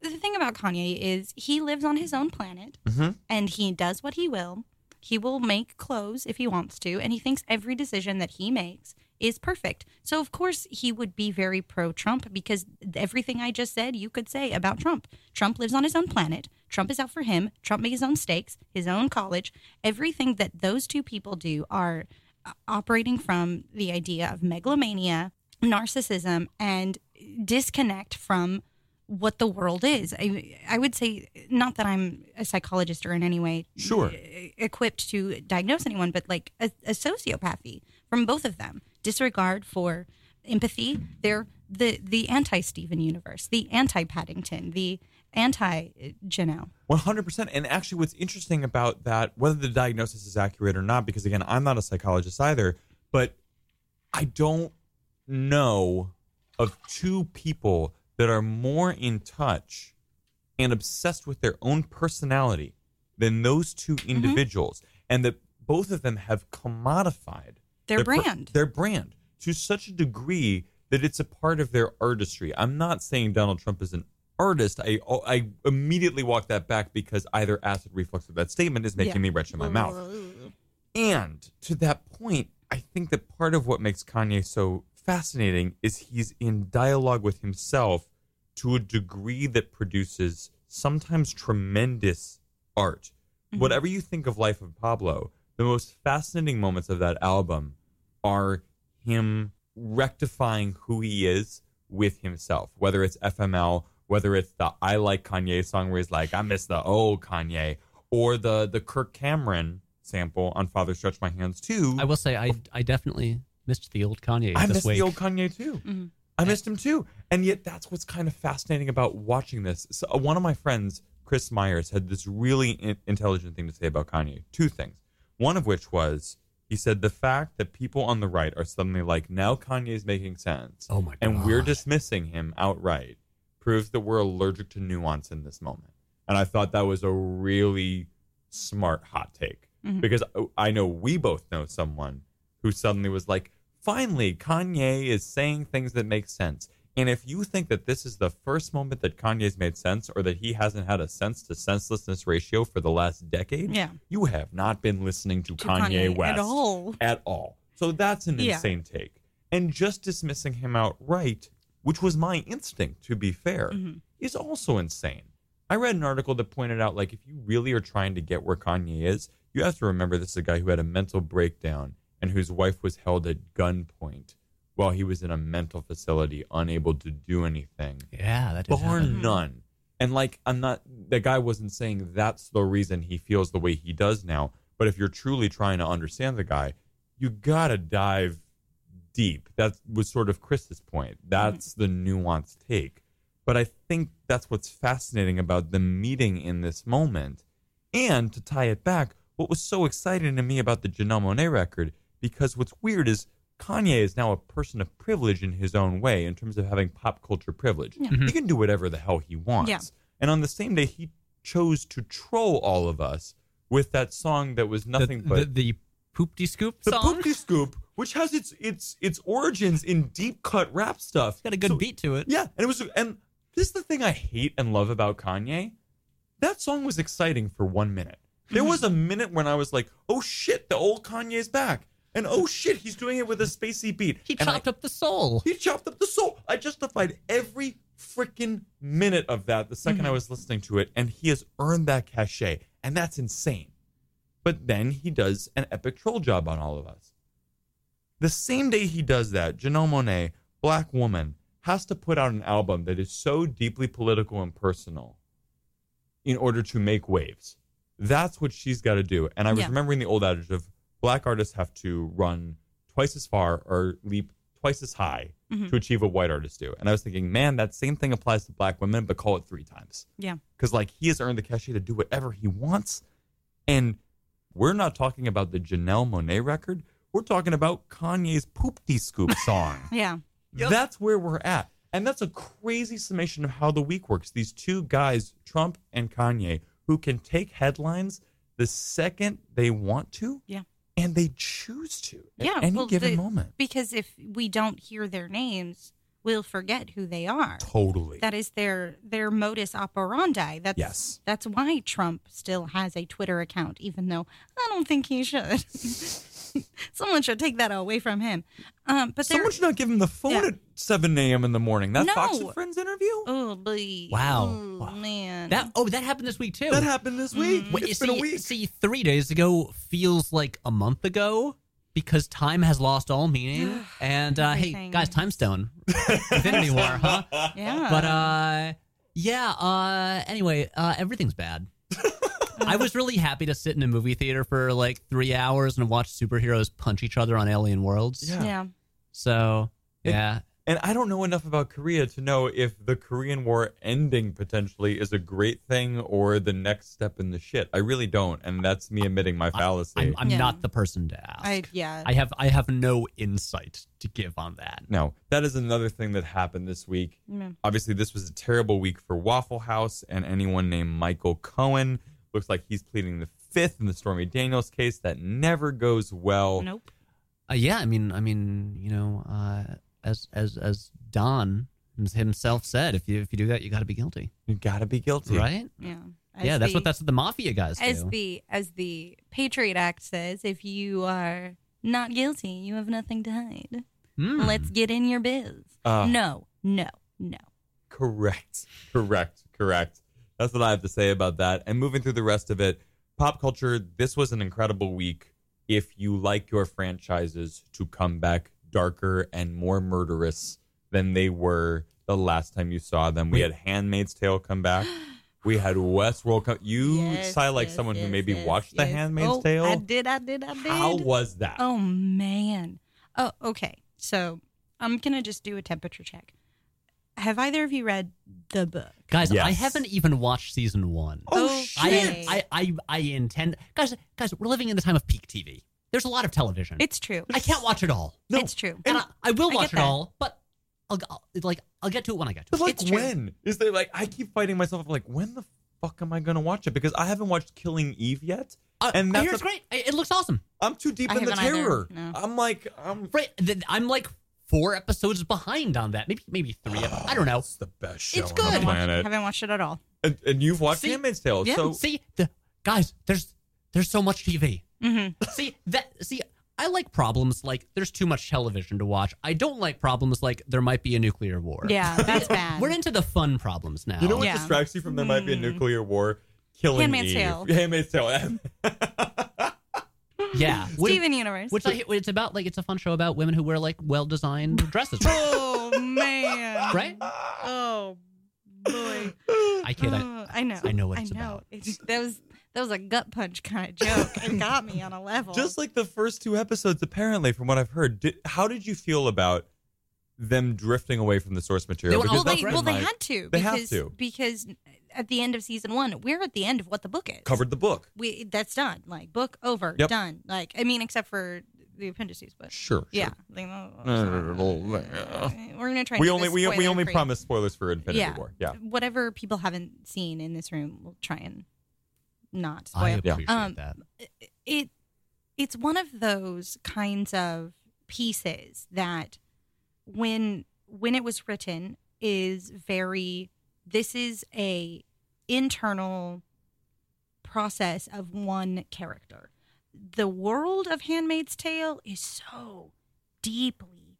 The thing about Kanye is he lives on his own planet Mhm. and he does what he will. He will make clothes if he wants to, and he thinks every decision that he makes is perfect. So of course he would be very pro Trump because everything I just said you could say about Trump. Trump lives on his own planet. Trump is out for him. Trump makes his own stakes, his own college. Everything that those two people do are uh, operating from the idea of megalomania, narcissism, and disconnect from what the world is. I, I would say, not that I'm a psychologist or in any way Sure. equipped to diagnose anyone, but like a, a sociopathy from both of them. Disregard for empathy. They're the the anti Steven universe, the anti Paddington, the anti Janelle. One hundred percent. And actually, what's interesting about that, whether the diagnosis is accurate or not, because again, I'm not a psychologist either, but I don't know of two people that are more in touch and obsessed with their own personality than those two Mm-hmm. individuals, and that both of them have commodified Their per- brand. their brand to such a degree that it's a part of their artistry. I'm not saying Donald Trump is an artist. I oh, I immediately walk that back because either acid reflux of that statement is making Yeah. me retch in my mouth. And to that point, I think that part of what makes Kanye so fascinating is he's in dialogue with himself to a degree that produces sometimes tremendous art. Mm-hmm. Whatever you think of Life of Pablo, the most fascinating moments of that album are him rectifying who he is with himself, whether it's FML, whether it's the I Like Kanye song where he's like, I miss the old Kanye, or the the Kirk Cameron sample on Father Stretch My Hands too. I will say I I definitely missed the old Kanye. I missed week. the old Kanye too. I missed him too. And yet, that's what's kind of fascinating about watching this. So, uh, one of my friends, Chris Myers, had this really in- intelligent thing to say about Kanye. Two things. One of which was he said the fact that people on the right are suddenly like, now Kanye's making sense. Oh my And we're God. dismissing him outright proves that we're allergic to nuance in this moment. And I thought that was a really smart hot take Mhm. because I know we both know someone who suddenly was like, finally, Kanye is saying things that make sense. And if you think that this is the first moment that Kanye's made sense or that he hasn't had a sense to senselessness ratio for the last decade, Yeah. you have not been listening to, To Kanye, Kanye at all. At all. So that's an Yeah. insane take. And just dismissing him outright, which was my instinct, to be fair, Mm-hmm. is also insane. I read an article that pointed out like if you really are trying to get where Kanye is, you have to remember this is a guy who had a mental breakdown and whose wife was held at gunpoint while he was in a mental facility, unable to do anything. Yeah, that did bar happen. none. And like I'm not the guy wasn't saying that's the reason he feels the way he does now. But if you're truly trying to understand the guy, you gotta dive deep. That was sort of Chris's point. Mm-hmm. That's the nuanced take. But I think that's what's fascinating about the meeting in this moment. And to tie it back, what was so exciting to me about the Janelle Monae record, because what's weird is Kanye is now a person of privilege in his own way in terms of having pop culture privilege. Yeah. He mm-hmm. can do whatever the hell he wants. Yeah. And on the same day, he chose to troll all of us with that song that was nothing the, but the, the poopty scoop the song. Poopty Scoop, which has its its its origins in deep cut rap stuff. got a good So- beat to it. Yeah, and it was and this is the thing I hate and love about Kanye. That song was exciting for one minute. There mm-hmm. was a minute when I was like, "Oh shit, the old Kanye's back," and "Oh shit, he's doing it with a spacey beat." He And I- chopped up the soul. he chopped up the soul. I justified every freaking minute of that the 2nd I mm-hmm. was listening to it, and he has earned that cachet, and that's insane. But then he does an epic troll job on all of us. The same day he does that, Janelle Monae, black woman, has to put out an album that is so deeply political and personal in order to make waves. That's what she's got to do. And I was Yeah. remembering the old adage of black artists have to run twice as far or leap twice as high Mhm. to achieve what white artists do. And I was thinking, man, that same thing applies to black women, but call it three times. Yeah. Because like he has earned the cachet to do whatever he wants. And we're not talking about the Janelle Monae record. We're talking about Kanye's Poopty Scoop song. Yeah. That's where we're at. And that's a crazy summation of how the week works. These two guys, Trump and Kanye, who can take headlines the second they want to Yeah. And they choose to at yeah, any well, given the- moment. Because if we don't hear their names, we'll forget who they are. Totally. That is their their modus operandi. That's Yes. That's why Trump still has a Twitter account, even though I don't think he should. Someone should take that away from him. Um, but Someone should not give him the phone Yeah. At 7 a.m. in the morning. That No. Fox and Friends interview? Oh, boy. Wow. Oh, man. That oh, that happened this week too. That happened this week. Wait, It's see, been a week. See, three days ago feels like a month ago because time has lost all meaning. and uh, hey, Everything. guys, Time Stone, Infinity War, huh? Yeah. But uh, yeah. Uh, anyway, uh, everything's bad. I was really happy to sit in a movie theater for like three hours and watch superheroes punch each other on alien worlds. Yeah. yeah. So yeah, And I don't know enough about Korea to know if the Korean War ending potentially is a great thing or the next step in the shit. I really don't, and that's me admitting my fallacy. I'm, I'm Yeah. not the person to ask. I yeah. I have I have no insight to give on that. no, that is another thing that happened this week. Yeah. Obviously, this was a terrible week for Waffle House and anyone named Michael Cohen. Looks like he's pleading the fifth in the Stormy Daniels case. That never goes well. Nope. Uh, yeah, I mean, I mean, you know, uh, as as as Don himself said, if you if you do that, you got to be guilty, You gotta be guilty, right? Yeah. yeah, As that's the- what that's what the mafia guys as do. the as the Patriot Act says, if you are not guilty, you have nothing to hide. Hmm. Let's get in your biz. Uh, no, no, no. Correct. Correct. Correct. That's what I have to say about that. And moving through the rest of it, pop culture, this was an incredible week. If you like your franchises to come back darker and more murderous than they were the last time you saw them, we had Handmaid's Tale come back. We had Westworld come. You Yes, sound like yes, someone who maybe yes, watched The. Handmaid's Oh, Tale. I did, I did, I did. How was that? Oh man. Oh, okay. So I'm gonna just do a temperature check. Have either of you read the book? guys, I haven't even watched season one. Oh, oh Okay. I, I I I intend, guys, guys, we're living in the time of peak TV. There's a lot of television. It's true. I can't watch it all. No. It's true. and I, I will I watch get it that. all, but I'll, I'll like I'll get to it when I get to But it. like It's true. when is there like I keep fighting myself like when the fuck am I gonna watch it because I haven't watched Killing Eve yet Uh, and I that's hear a- it's great. It it looks awesome. I'm too deep I in the haven't either, terror. no. I'm like I'm Right, th- I'm like four episodes behind on that. Maybe maybe three. I don't know. It's the best show It's on good. the Haven't watched, planet. haven't watched it at all. And, and you've watched See? Handmaid's Tale, Yeah. so See, the guys, there's there's so much TV. Mm-hmm. See that? See, I like problems like there's too much television to watch. I don't like problems like there might be a nuclear war. Yeah, that's bad. We're into the fun problems now. you know what Yeah. distracts you from there might be a Mm. nuclear war? Killing Handmaid's Eve. Tale. Handmaid's Tale. yeah, which, Steven Universe. which I, it's about like it's a fun show about women who wear like well designed dresses, oh man. right? Oh boy. I kid. I, Oh, I know. I know what it's I know. about. It's, that was that was a gut punch kind of joke. It got me on a level. Just like the first two episodes, apparently, from what I've heard. Did, how did you feel about them drifting away from the source material? went well, they, that's well, they my- had to. They because, have to. because at the end of season one, we're at the end of what the book is. Covered the book. We that's done. Like book over, Yep. done. Like I mean, except for the appendices, but Sure. yeah. sure. Like, we're gonna try. we only we, we only spoiler-free. promise spoilers for Infinity yeah. War. Yeah. Whatever people haven't seen in this room, we'll try and not spoil. I appreciate Um, that. it it's one of those kinds of pieces that when when it was written is very this is a internal process of one character the world of handmaid's tale is so deeply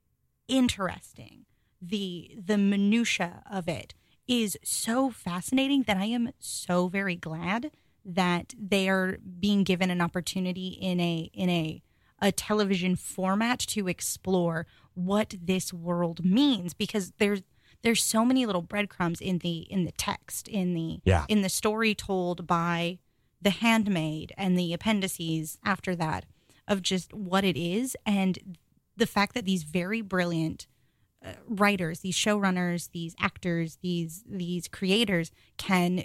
interesting the the minutia of it is so fascinating that i am so very glad that they are being given an opportunity in a in a a television format to explore what this world means because there's there's so many little breadcrumbs in the in the text in the Yeah. in the story told by the handmaid and the appendices after that of just what it is and the fact that these very brilliant uh, writers these showrunners these actors these these creators can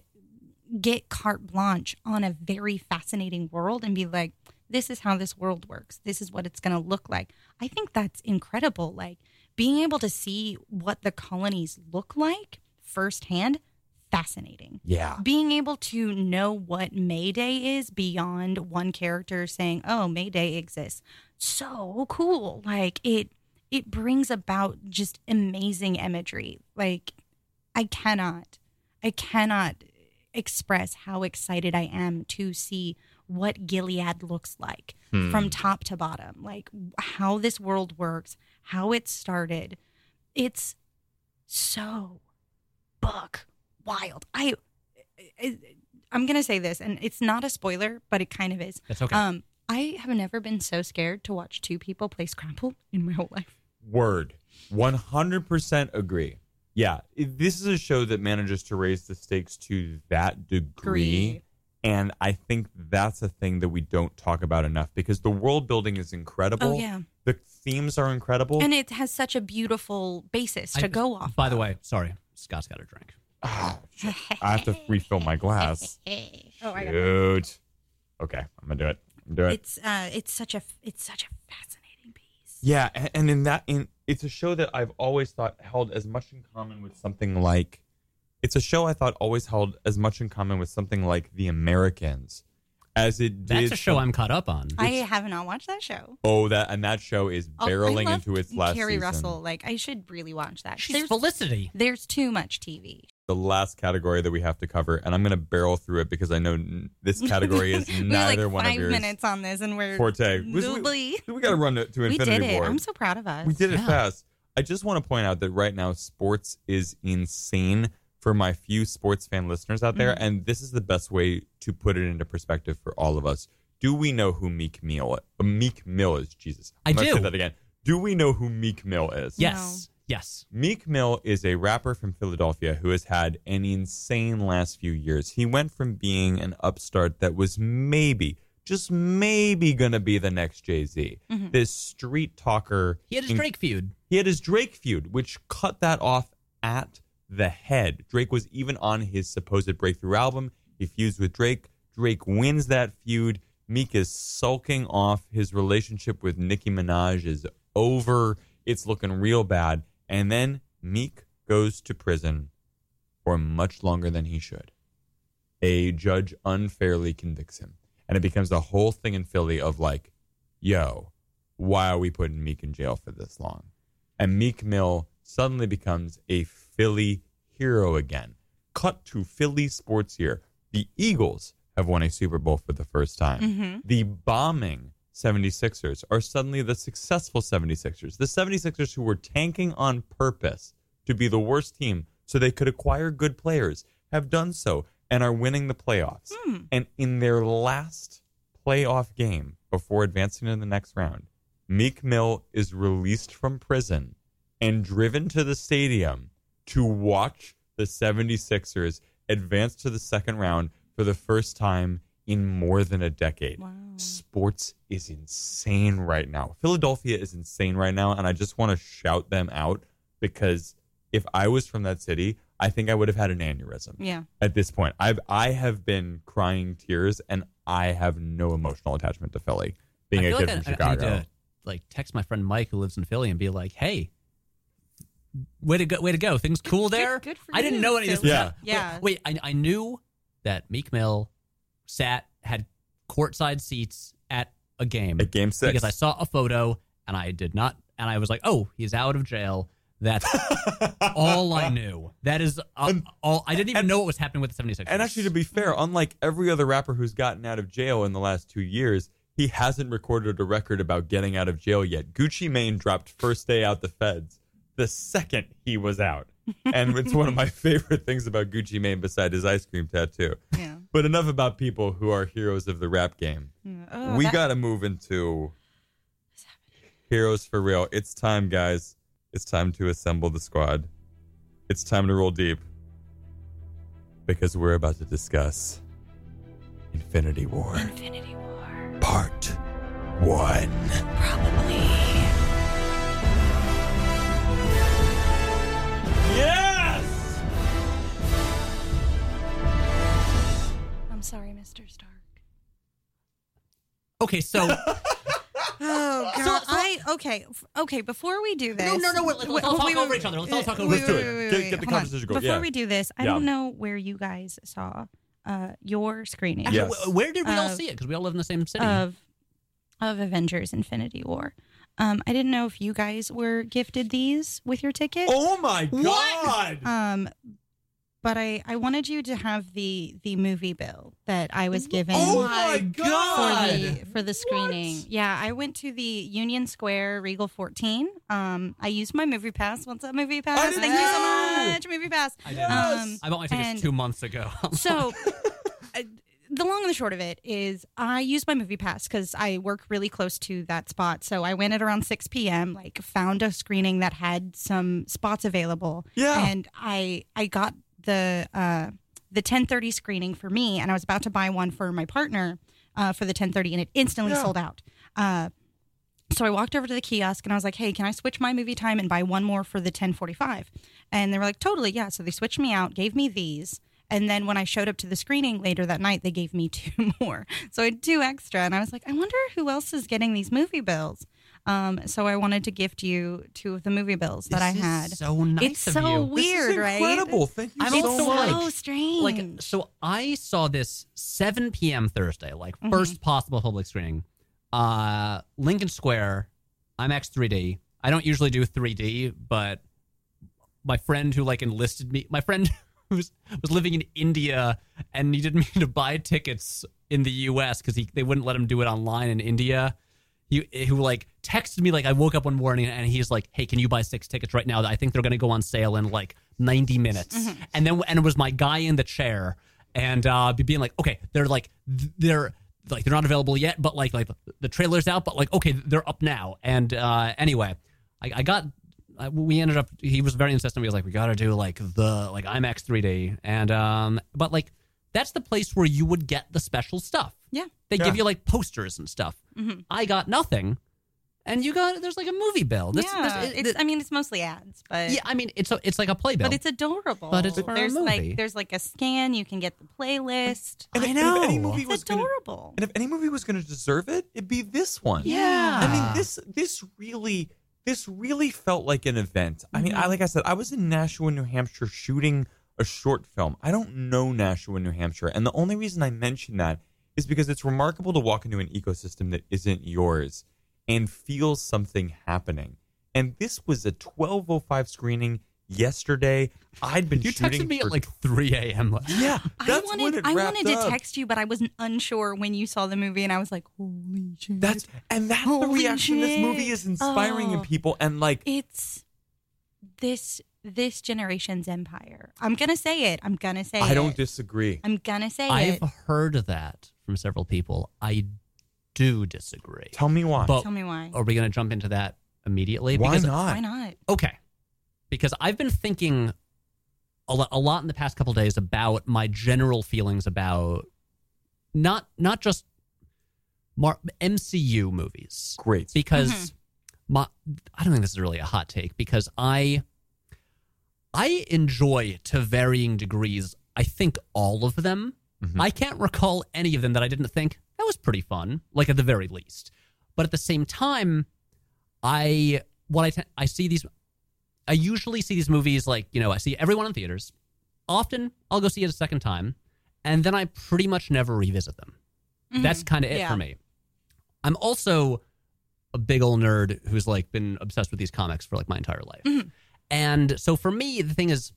get carte blanche on a very fascinating world and be like this is how this world works this is what it's going to look like i think that's incredible like being able to see what the colonies look like firsthand fascinating. Yeah. Being able to know what Mayday is beyond one character saying, "Oh, Mayday exists." So cool. Like it it brings about just amazing imagery. Like I cannot I cannot express how excited I am to see what Gilead looks like Hmm. from top to bottom. Like how this world works, how it started. It's so buck wild. I, I I'm gonna say this, and it's not a spoiler, but it kind of is. That's okay. Um, I have never been so scared to watch two people play Scrabble in my whole life. Word. 100% agree. Yeah, this is a show that manages to raise the stakes to that degree. Agree. And I think that's a thing that we don't talk about enough because the world building is incredible. Oh, yeah. The themes are incredible. And it has such a beautiful basis to I- go off. By the way, sorry, Scott's got a drink. I have to refill my glass. Oh, I got Shoot. Okay, I'm gonna do it. I'm gonna do it. It's uh, it's such a it's such a fascinating Yeah, a- and in that, in it's a show that I've always thought held as much in common with something like. It's a show I thought always held as much in common with something like The Americans, as it did. That's a show some- I'm caught up on. I have not watched that show. Oh, that and that show is Oh, I barreling love into its last Carrie season. Russell, like I should really watch that. She's Felicity. There's too much TV. The last category that we have to cover, and I'm going to barrel through it because I know n- this category is we have neither like one five of yours. minutes on this, and we're forte. We- we- We got to run to, to We Infinity did it. War. I'm so proud of us. We did it Yeah. fast. I just want to point out that right now sports is insane for my few sports fan listeners out there, Mhm. and this is the best way to put it into perspective for all of us. Do we know who Meek Mill? Uh, Meek Mill is Jesus. I I'm gonna do. Say that again. Do we know who Meek Mill is? Yes. Yes. Meek Mill is a rapper from Philadelphia who has had an insane last few years. He went from being an upstart that was maybe, just maybe, going to be the next Jay Z. Mhm. This street talker. He had his Drake feud. He had his Drake feud, which cut that off at the head. Drake was even on his supposed breakthrough album. He feuds with Drake. Drake wins that feud. Meek is sulking off. His relationship with Nicki Minaj is over. It's looking real bad. And then Meek goes to prison for much longer than he should. A judge unfairly convicts him. And it becomes the whole thing in Philly of like, yo, why are we putting Meek in jail for this long? And Meek Mill suddenly becomes a Philly hero again. Cut to Philly sports here. The Eagles have won a Super Bowl for the first time. Mhm. The bombing 76ers are suddenly the successful 76ers. The 76ers who were tanking on purpose to be the worst team so they could acquire good players have done so and are winning the playoffs. And in their last playoff game before advancing to the next round, Meek Mill is released from prison and driven to the stadium to watch the 76ers advance to the second round for the first time in more than a decade. Sports is insane right now. Philadelphia is insane right now, and I just want to shout them out because if I was from that city, I think I would have had an aneurysm. Yeah. At this point, I've I have been crying tears, and I have no emotional attachment to Philly. Being I a feel kid like from I- I need Chicago, to, like text my friend Mike who lives in Philly and be like, "Hey, way to go, way to go! Things cool there." good for I didn't you, know any of this. Philly. was Yeah. hap- Wait, wait, I, I knew that Meek Mill sat had courtside seats at a game At game six. because I saw a photo and I did not, and I was like, "Oh, he's out of jail." That's all I knew. That is uh, all. I didn't even know what was happening with the 76ers. And actually, to be fair, unlike every other rapper who's gotten out of jail in the last two years, he hasn't recorded a record about getting out of jail yet. Gucci Mane dropped first day out the feds the second he was out. And it's one of my favorite things about Gucci Mane beside his ice cream tattoo. Yeah. But enough about people who are heroes of the rap game. Mm, oh, we that- got to move into heroes for real. It's time, guys. It's time to assemble the squad. It's time to roll deep because we're about to discuss Infinity War. Infinity War. Part one. Yes! Mr. Stark. okay, so Oh god, So- so I okay f- okay before we do this? No, no, no, wait, let's wait, all talk wait, over wait, each other. Let's all talk wait, over wait, each other. wait, wait, Get- get the hold on. conversation going, Before yeah. we do this, I Yeah. don't know where you guys saw uh, your screening. Actually, Yes. wh- Where did we all Of- see it? Because we all live in the same city. of of Avengers: Infinity War. Um, I didn't know if you guys were gifted these with your ticket. Oh my god! Um, but I I wanted you to have the the movie bill that I was given. Oh my for the for the screening. Yeah, I went to the Union Square Regal 14. Um, I used my movie pass. What's up, movie pass? didn't Thank you so much, movie pass. I, did. Um, I bought my tickets and- two months ago. so, uh, the long and the short of it is, I used my movie pass because I work really close to that spot. So I went at around 6 p.m. Like, found a screening that had some spots available. Yeah. and I I got the uh, the 10:30 screening for me, and I was about to buy one for my partner uh, for the 10:30, and it instantly Yeah. sold out. Uh, so I walked over to the kiosk and I was like, "Hey, can I switch my movie time and buy one more for the 10:45?" And they were like, "Totally, yeah." So they switched me out, gave me these, and then when I showed up to the screening later that night, they gave me two more. So I had two extra, and I was like, "I wonder who else is getting these movie bills." Um, so I wanted to gift you two of the movie bills that I had. so nice It's of so you. weird, this is right? incredible. Thank you I'm so it's much. so strange. like so i saw this 7 p.m thursday like Mm-hmm. 1st possible public screening uh lincoln square imax 3d i don't usually do 3d but my friend who like enlisted me my friend who's was living in india and needed me to buy tickets in the us because he they wouldn't let him do it online in india he who like texted me like I woke up one morning and he's like, "Hey, can you buy six tickets right now? I think they're going to go on sale in like 90 minutes." And then and it was my guy in the chair and uh be- being like, "Okay, they're like they're like they're not available yet, but like like the trailer's out, but like okay, they're up now." And uh anyway, I, I got I- we ended up he was very insistent. He was like, "We got to do like the like IMAX 3D." And um but like that's the place where you would get the special stuff. yeah. They Yeah. give you like posters and stuff. Mhm. I got nothing, and you got there's like a movie bill. This, yeah, this- it's, I mean, it's mostly ads, but yeah, I mean it's a, it's like a playbill. but it's adorable. But it's for a there's movie. like there's like a scan. You can get the playlist. And I if- and if any know. movie It's was gonna- adorable. and if any movie was going to deserve it, it'd be this one. yeah. I mean, this this really this really felt like an event. I mean, I like I said, I was in Nashua, New Hampshire, shooting a short film. I don't know Nashua, New Hampshire, and the only reason I mention that is because it's remarkable to walk into an ecosystem that isn't yours and feel something happening. And this was a 12:05 screening yesterday. I'd been you shooting texted me for at like 3 a.m. yeah. I That's wanted when it I wrapped wanted up. to text you, but I wasn't unsure when you saw the movie, and I was like, "Holy shit!" That's and that's the Holy reaction this movie is inspiring in Oh. people, and like it's this this generation's empire. I'm gonna say it. I'm gonna say I don't disagree. I'm gonna say it. I've it. heard that from several people. I do disagree. Tell me why. But Tell me why. are we going to jump into that immediately? why because, not? Why not? Okay, because I've been thinking a lot, a lot in the past couple days about my general feelings about not not just Mar- MCU movies. Great. because Mm-hmm. my I don't think this is really a hot take because I I enjoy to varying degrees. I think all of them. Mhm. I can't recall any of them that I didn't think that was pretty fun, like at the very least. But at the same time, I what I I see these I usually see these movies like, you know, I see everyone in theaters. Often I'll go see it a second time, and then I pretty much never revisit them. That's kind of it Yeah. for me. I'm also a big old nerd who's like been obsessed with these comics for like my entire life. And so for me, the thing is,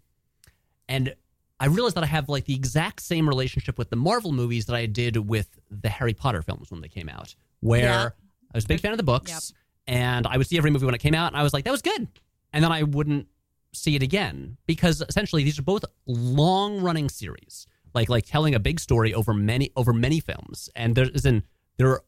and I realized that I have like the exact same relationship with the Marvel movies that I did with the Harry Potter films when they came out, where Yeah. I was a big fan of the books and I would see every movie when it came out and I was like, that was good. And then I wouldn't see it again because essentially these are both long running series, like like telling a big story over many over many films. And there isn't there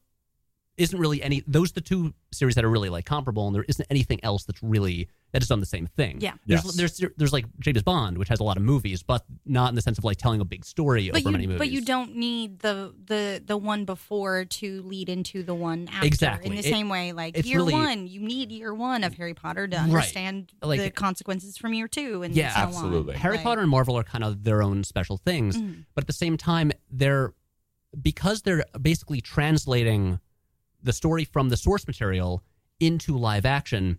isn't really any those are the two series that are really like comparable and there isn't anything else that's really that is on the same thing. Yeah. There's Yes. there's there's like James Bond, which has a lot of movies, but not in the sense of like telling a big story But over many you, movies. but you don't need the the the one before to lead into the one after. Exactly. In the It- same way, like year really- one, you need year one of Harry Potter to Right. understand Like- the consequences from year two, and Yeah, so on. absolutely. Harry Like- Potter and Marvel are kind of their own special things, Mhm. but at the same time, they're because they're basically translating the story from the source material into live action,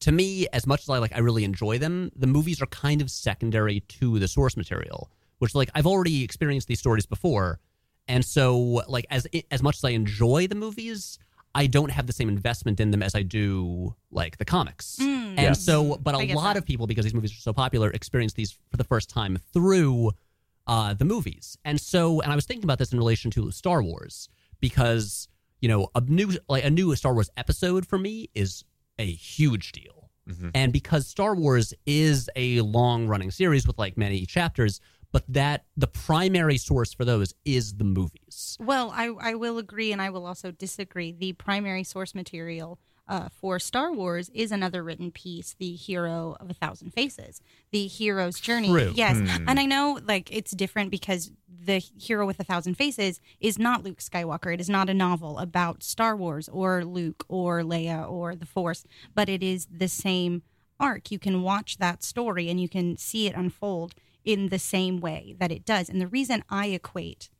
to me, as much as I like, I really enjoy them. The movies are kind of secondary to the source material, which like I've already experienced these stories before, and so like as as much as I enjoy the movies, I don't have the same investment in them as I do like the comics. Mm. And Yes. so, but a lot that. of people, because these movies are so popular, experience these for the first time through uh, the movies. And so, and I was thinking about this in relation to Star Wars because you know a new like a new Star Wars episode for me is a huge deal. Mm-hmm. And because Star Wars is a long running series with like many chapters, but that the primary source for those is the movies. Well, I, I will agree and I will also disagree. The primary source material uh, for Star Wars is another written piece, The Hero of a Thousand Faces. The hero's journey. True. Yes. Hmm. And I know like it's different because The Hero with a Thousand Faces is not Luke Skywalker. It is not a novel about Star Wars or Luke or Leia or the Force, but it is the same arc. You can watch that story and you can see it unfold in the same way that it does. And the reason I equate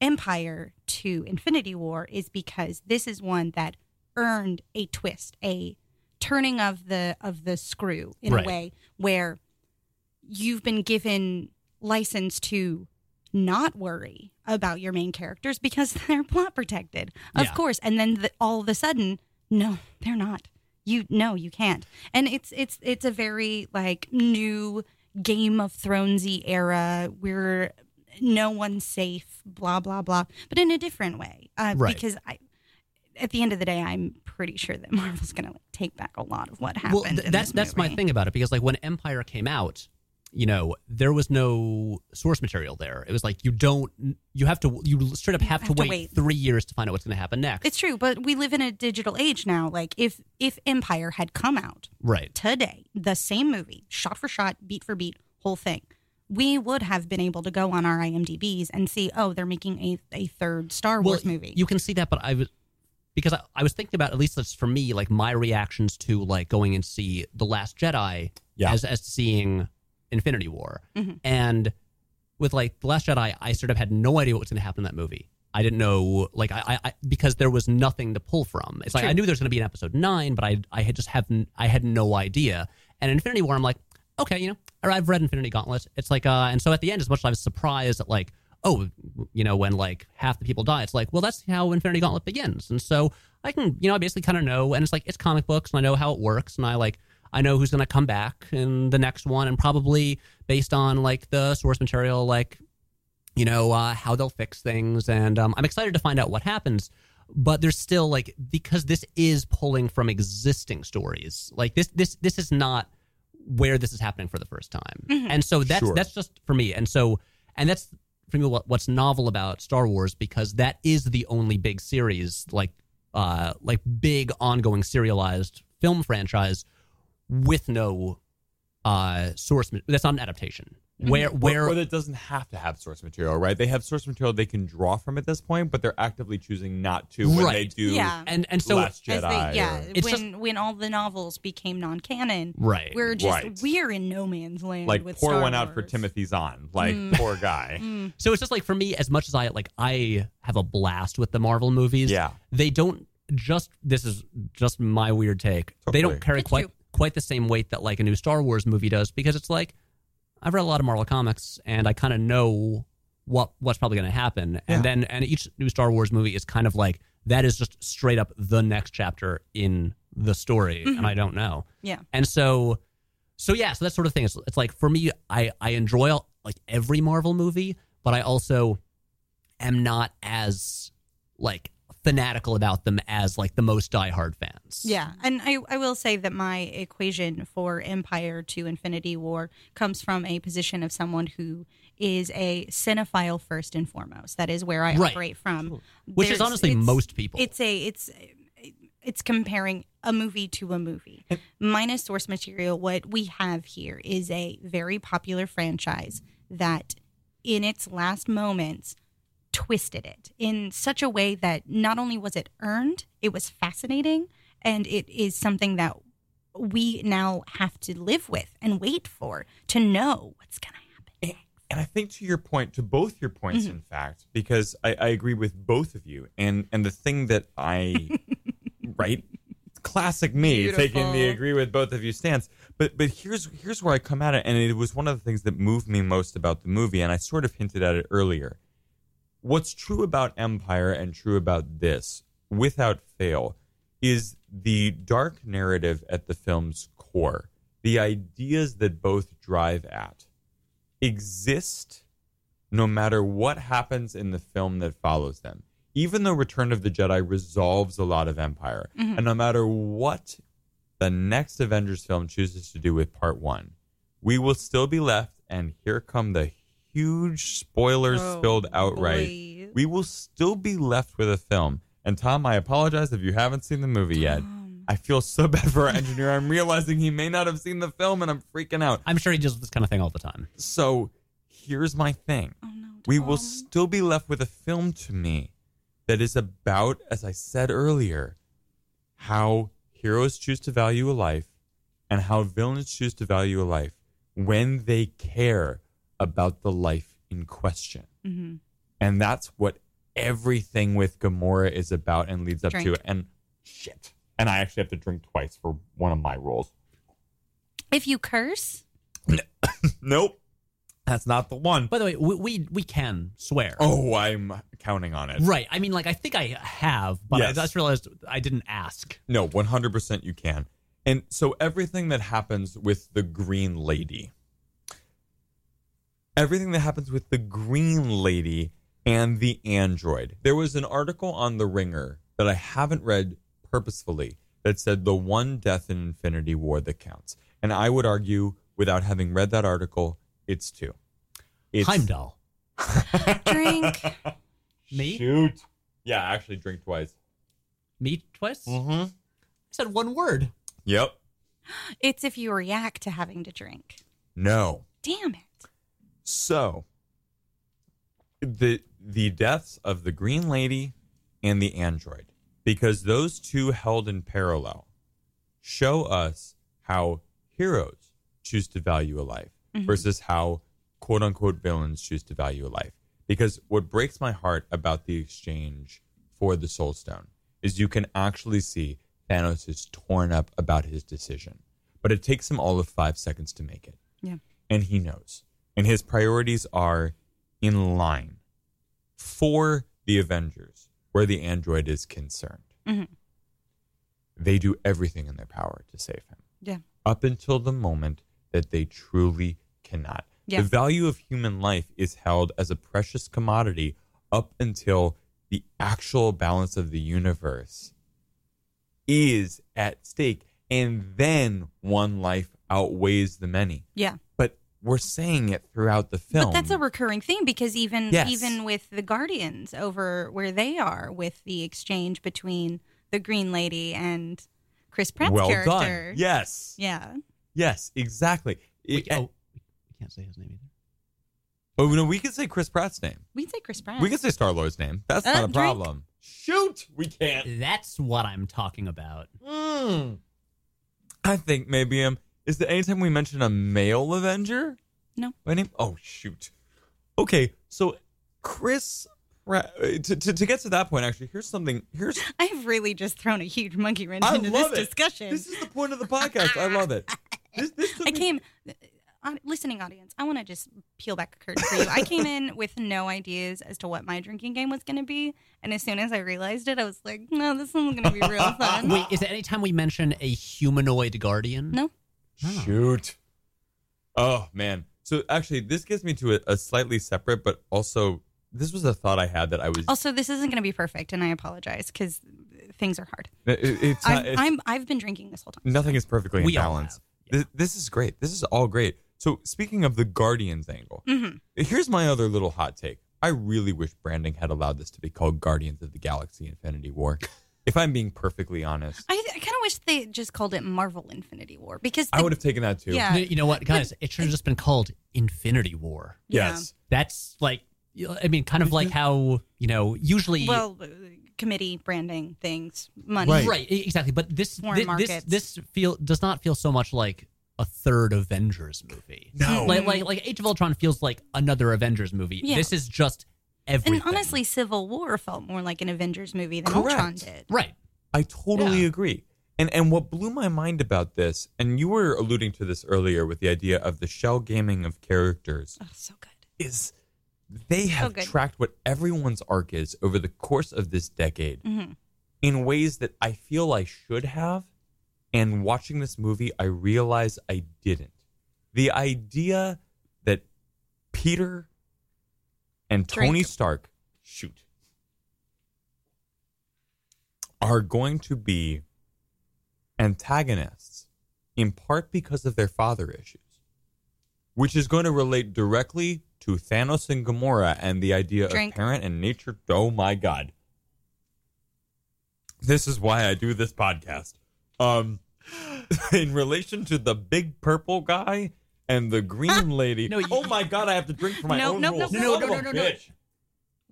Empire to Infinity War is because this is one that earned a twist, a turning of the of the screw in Right. a way where you've been given license to not worry about your main characters because they're plot protected. Of Yeah. course, and then the, all of a sudden, no, they're not. You no, you can't. And it's it's it's a very like new Game of Thronesy era. We're no one's safe, blah blah blah, but in a different way. Uh, Right. Because I, at the end of the day, I'm pretty sure that Marvel's going to like, take back a lot of what happened. Well, th- that's that's my thing about it because like when Empire came out, you know, there was no source material there. It was like you don't, you have to, you straight up have, have to, to wait, wait. three years to find out what's going to happen next. It's true, but we live in a digital age now. Like if if Empire had come out right. today, the same movie, shot for shot, beat for beat, whole thing, we would have been able to go on our IMDb's and see, oh, they're making a, a third Star Wars well, movie. You can see that, but I was because I, I was thinking about at least that's for me like my reactions to like going and see the Last Jedi as as seeing Infinity War, Mhm. and with like the Last Jedi, I sort of had no idea what was going to happen in that movie. I didn't know like I, I, I because there was nothing to pull from. It's like I knew there was going to be an episode nine, but I I had just have I had no idea. And Infinity War, I'm like, okay, you know, or I've read Infinity Gauntlet. It's like, uh, and so at the end, as much as I was surprised at like, oh, you know, when like half the people die, it's like, well, that's how Infinity Gauntlet begins. And so I can, you know, I basically kind of know, and it's like it's comic books, and I know how it works, and I like. I know who's going to come back in the next one, and probably based on like the source material, like you know uh, how they'll fix things and um, i'm excited to find out what happens but there's still like because this is pulling from existing stories like this this this is not where this is happening for the first time Mhm. and so that's Sure. that's just for me and so and that's for me what, what's novel about star wars because that is the only big series like uh like big ongoing serialized film franchise with no uh source that's not an adaptation where where or, that doesn't have to have source material, right? They have source material they can draw from at this point, but they're actively choosing not to when they do. yeah, and and so Last As Jedi. they, yeah, or- It's when when all the novels became non-canon, Right. We're just Right. we're in no man's land. like with pour Star one out for Wars. Timothy Zahn, like Mm. poor guy. Mm. So it's just like for me, as much as I like, I have a blast with the Marvel movies. Yeah. they don't just. This is just my weird take. They don't carry It's quite true. quite the same weight that like a new Star Wars movie does because it's like I've read a lot of Marvel comics and I kind of know what what's probably going to happen, Yeah. and then and each new Star Wars movie is kind of like that is just straight up the next chapter in the story, Mhm. and I don't know. Yeah. And so, so yeah, so that sort of thing. It's, it's like for me, I I enjoy all, like every Marvel movie, but I also am not as like fanatical about them as like the most diehard fans. Yeah, and I, I will say that my equation for Empire to Infinity War comes from a position of someone who is a cinephile first and foremost. That is where I Right. operate from. Which is honestly most people. It's a it's it's comparing a movie to a movie minus source material. What we have here is a very popular franchise that, in its last moments, twisted it in such a way that not only was it earned, it was fascinating, and it is something that we now have to live with and wait for to know what's going to happen. And I think to your point, to both your points, Mhm. in fact, because I, I agree with both of you. And and the thing that I, right, classic me taking the agree with both of you stance. But but here's here's where I come at it, and it was one of the things that moved me most about the movie, and I sort of hinted at it earlier. What's true about Empire and true about this, without fail, is the dark narrative at the film's core. The ideas that both drive at exist no matter what happens in the film that follows them. Even though Return of the Jedi resolves a lot of Empire, Mhm. and no matter what the next Avengers film chooses to do with part one, we will still be left, and here come the huge spoilers Oh, spilled outright. boy. We will still be left with a film. And Tom, I apologize if you haven't seen the movie yet. I feel so bad for our engineer. I'm realizing he may not have seen the film, and I'm freaking out. I'm sure he does this kind of thing all the time. So here's my thing. oh, no, we will still be left with a film to me that is about, as I said earlier, how heroes choose to value a life and how villains choose to value a life when they care about the life in question. Mhm. And that's what everything with Gamora is about and leads up to. And shit. And I actually have to drink twice for one of my roles. If you curse, Nope. That's not the one. By the way, we we, we can swear. Oh, I'm counting on it. Right. I mean, like, I think I have, but I just realized I didn't ask. No, 100% you can. And so everything that happens with the Green Lady, everything that happens with the Green Lady and the android. There was an article on The Ringer that I haven't read purposefully that said the one death in Infinity War that counts. And I would argue, without having read that article, it's two. It's Heimdall. drink. Me? Shoot. Yeah, actually drink twice. Me twice? Mm-hmm. I said one word. Yep. It's if you react to having to drink. No. Damn it. So the the deaths of the Green Lady and the android, because those two held in parallel, show us how heroes choose to value a life Mhm. versus how quote unquote villains choose to value a life. Because what breaks my heart about the exchange for the Soul Stone is you can actually see Thanos is torn up about his decision. But it takes him all of five seconds to make it Yeah. and he knows. And his priorities are in line for the Avengers, where the android is concerned. Mhm. They do everything in their power to save him, Yeah. up until the moment that they truly cannot. Yeah. The value of human life is held as a precious commodity up until the actual balance of the universe is at stake. And then one life outweighs the many. Yeah. But we're saying it throughout the film. But that's a recurring theme because even Yes. even with the Guardians over where they are with the exchange between the Green Lady and Chris Pratt's well character. done. Yes. Yeah. Yes, exactly. It- oh, we can't say his name either. oh, no, we could say Chris Pratt's name. We can say Chris Pratt. We could say Star Lord's name. That's Uh, not a drink. problem. Shoot, we can't. That's what I'm talking about. Mm. I think maybe I'm. um is there anytime we mention a male Avenger? No. My name? Oh shoot. Okay, so Chris Pratt. uh, To, to to get to that point, actually, here's something. Here's I've really just thrown a huge monkey wrench I into love this it. discussion. This is the point of the podcast. I love it. I came, uh, listening audience, I want to just peel back a curtain for you. I came in with no ideas as to what my drinking game was going to be. And as soon as I realized it, I was like, no, this isn't going to be real fun. Wait, is it anytime we mention a humanoid guardian? No. Shoot. Oh man. So actually, this gets me to a, a slightly separate, but also this was a thought I had that I was. Also, this isn't going to be perfect, and I apologize because things are hard. It- it- it's I'm, not- it's- I'm, I've been drinking this whole time. Nothing is perfectly in We all balance. This, this is great. This is all great. So speaking of the Guardians angle, Mhm. here's my other little hot take. I really wish branding had allowed this to be called Guardians of the Galaxy Infinity War. If I'm being perfectly honest, I, I kind of wish they just called it Marvel Infinity War because I would have taken that too. Yeah. You- You know what, guys? It should have just been called Infinity War. Yes. That's like, I mean, kind of like how, you know, usually. well, uh, committee branding things, money. Right. e- exactly. But this, Foreign this, this, this feel does not feel so much like a third Avengers movie. No. Like, like, like Age of Ultron feels like another Avengers movie. Yeah. This is just everything. And honestly, Civil War felt more like an Avengers movie than Correct. Ultron did. Right. I totally Yeah. agree. And and what blew my mind about this, and you were alluding to this earlier with the idea of the shell gaming of characters, Oh, so good. is they have good. tracked what everyone's arc is over the course of this decade Mhm. in ways that I feel I should have. And watching this movie, I realize I didn't. The idea that Peter and Tony Stark, shoot, are going to be antagonists in part because of their father issues, which is going to relate directly to Thanos and Gamora and the idea Drink. of parent and nature. Oh my God. This is why I do this podcast. Um, in relation to the big purple guy and the green lady. No, you- oh my God, I have to drink for my No, own no, rules. no, no, Son no, of a no, no, no. bitch.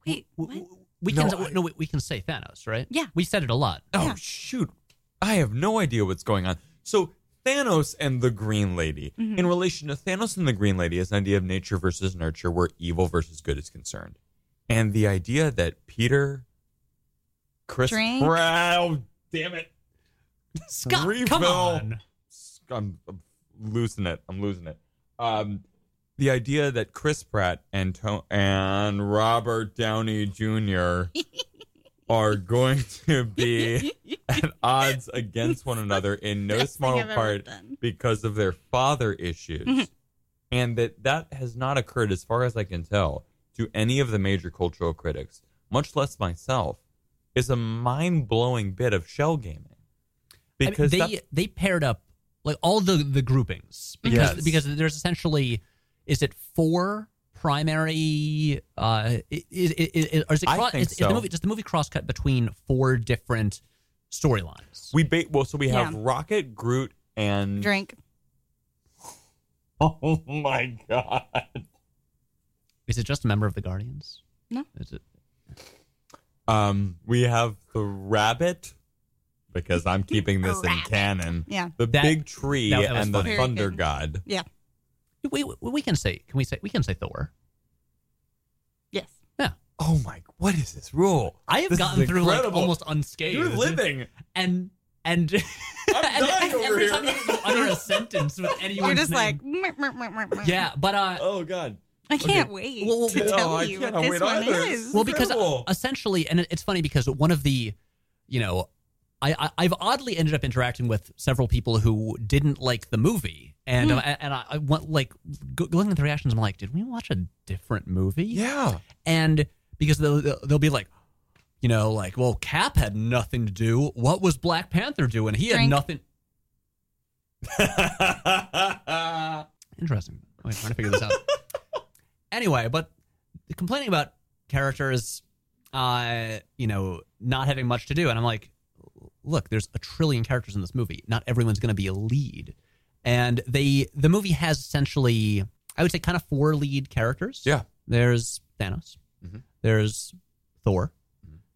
Wait, what? We No, can I- no, we- we can say Thanos, right? Yeah. we said it a lot. Oh Yeah. shoot. I have no idea what's going on. So Thanos and the Green Lady. Mm-hmm. In relation to Thanos and the Green Lady is an idea of nature versus nurture where evil versus good is concerned. And the idea that Peter Chris Drink. Pratt, oh, damn it. Scott, Refill. come on. I'm, I'm losing it. I'm losing it. Um, the idea that Chris Pratt and to- and Robert Downey Jr. are going to be at odds against one another in no Best small part because of their father issues, and that that has not occurred, as far as I can tell, to any of the major cultural critics, much less myself, is a mind blowing bit of shell gaming. I mean, Because they that's- they paired up like all the the groupings because Yes. because there's essentially is it four primary uh is, is, is, is it I cross, think is, is the movie does the movie cross cut between four different storylines We ba- well, so we have Yeah. Rocket, Groot, and Drink. Oh my god! is it just a member of the guardians No. is it Um, we have the rabbit because I'm keeping this in canon. Yeah. The That- big tree that- that was and the funny. Very thunder good. god. Yeah. we, we, we can say can we say we can say thor Yes. yeah Oh my! What is this rule? i have This is gotten through like incredible. almost unscathed You're living. and and, I'm and dying over every here. time you utter a sentence with anyone's You're just name- like, yeah but uh Oh god! I can't Okay. wait Well, to well, tell I you what cannot this wait one either. is. Well, because uh, Incredible. essentially, and it- it's funny because one of the, you know, I, I I've oddly ended up interacting with several people who didn't like the movie, and Hmm. uh, and I, I went like going at the reactions. I'm like, did we watch a different movie? Yeah. and because they'll they'll they'll be like. You know, like, well, Cap had nothing to do. What was Black Panther doing? He had nothing. Interesting. I'm trying to figure this out. anyway, but complaining about characters, uh, you know, not having much to do, and I'm like, look, there's a trillion characters in this movie. Not everyone's going to be a lead, and they the movie has essentially, I would say, kind of four lead characters. Yeah. There's Thanos. Mhm. There's Thor,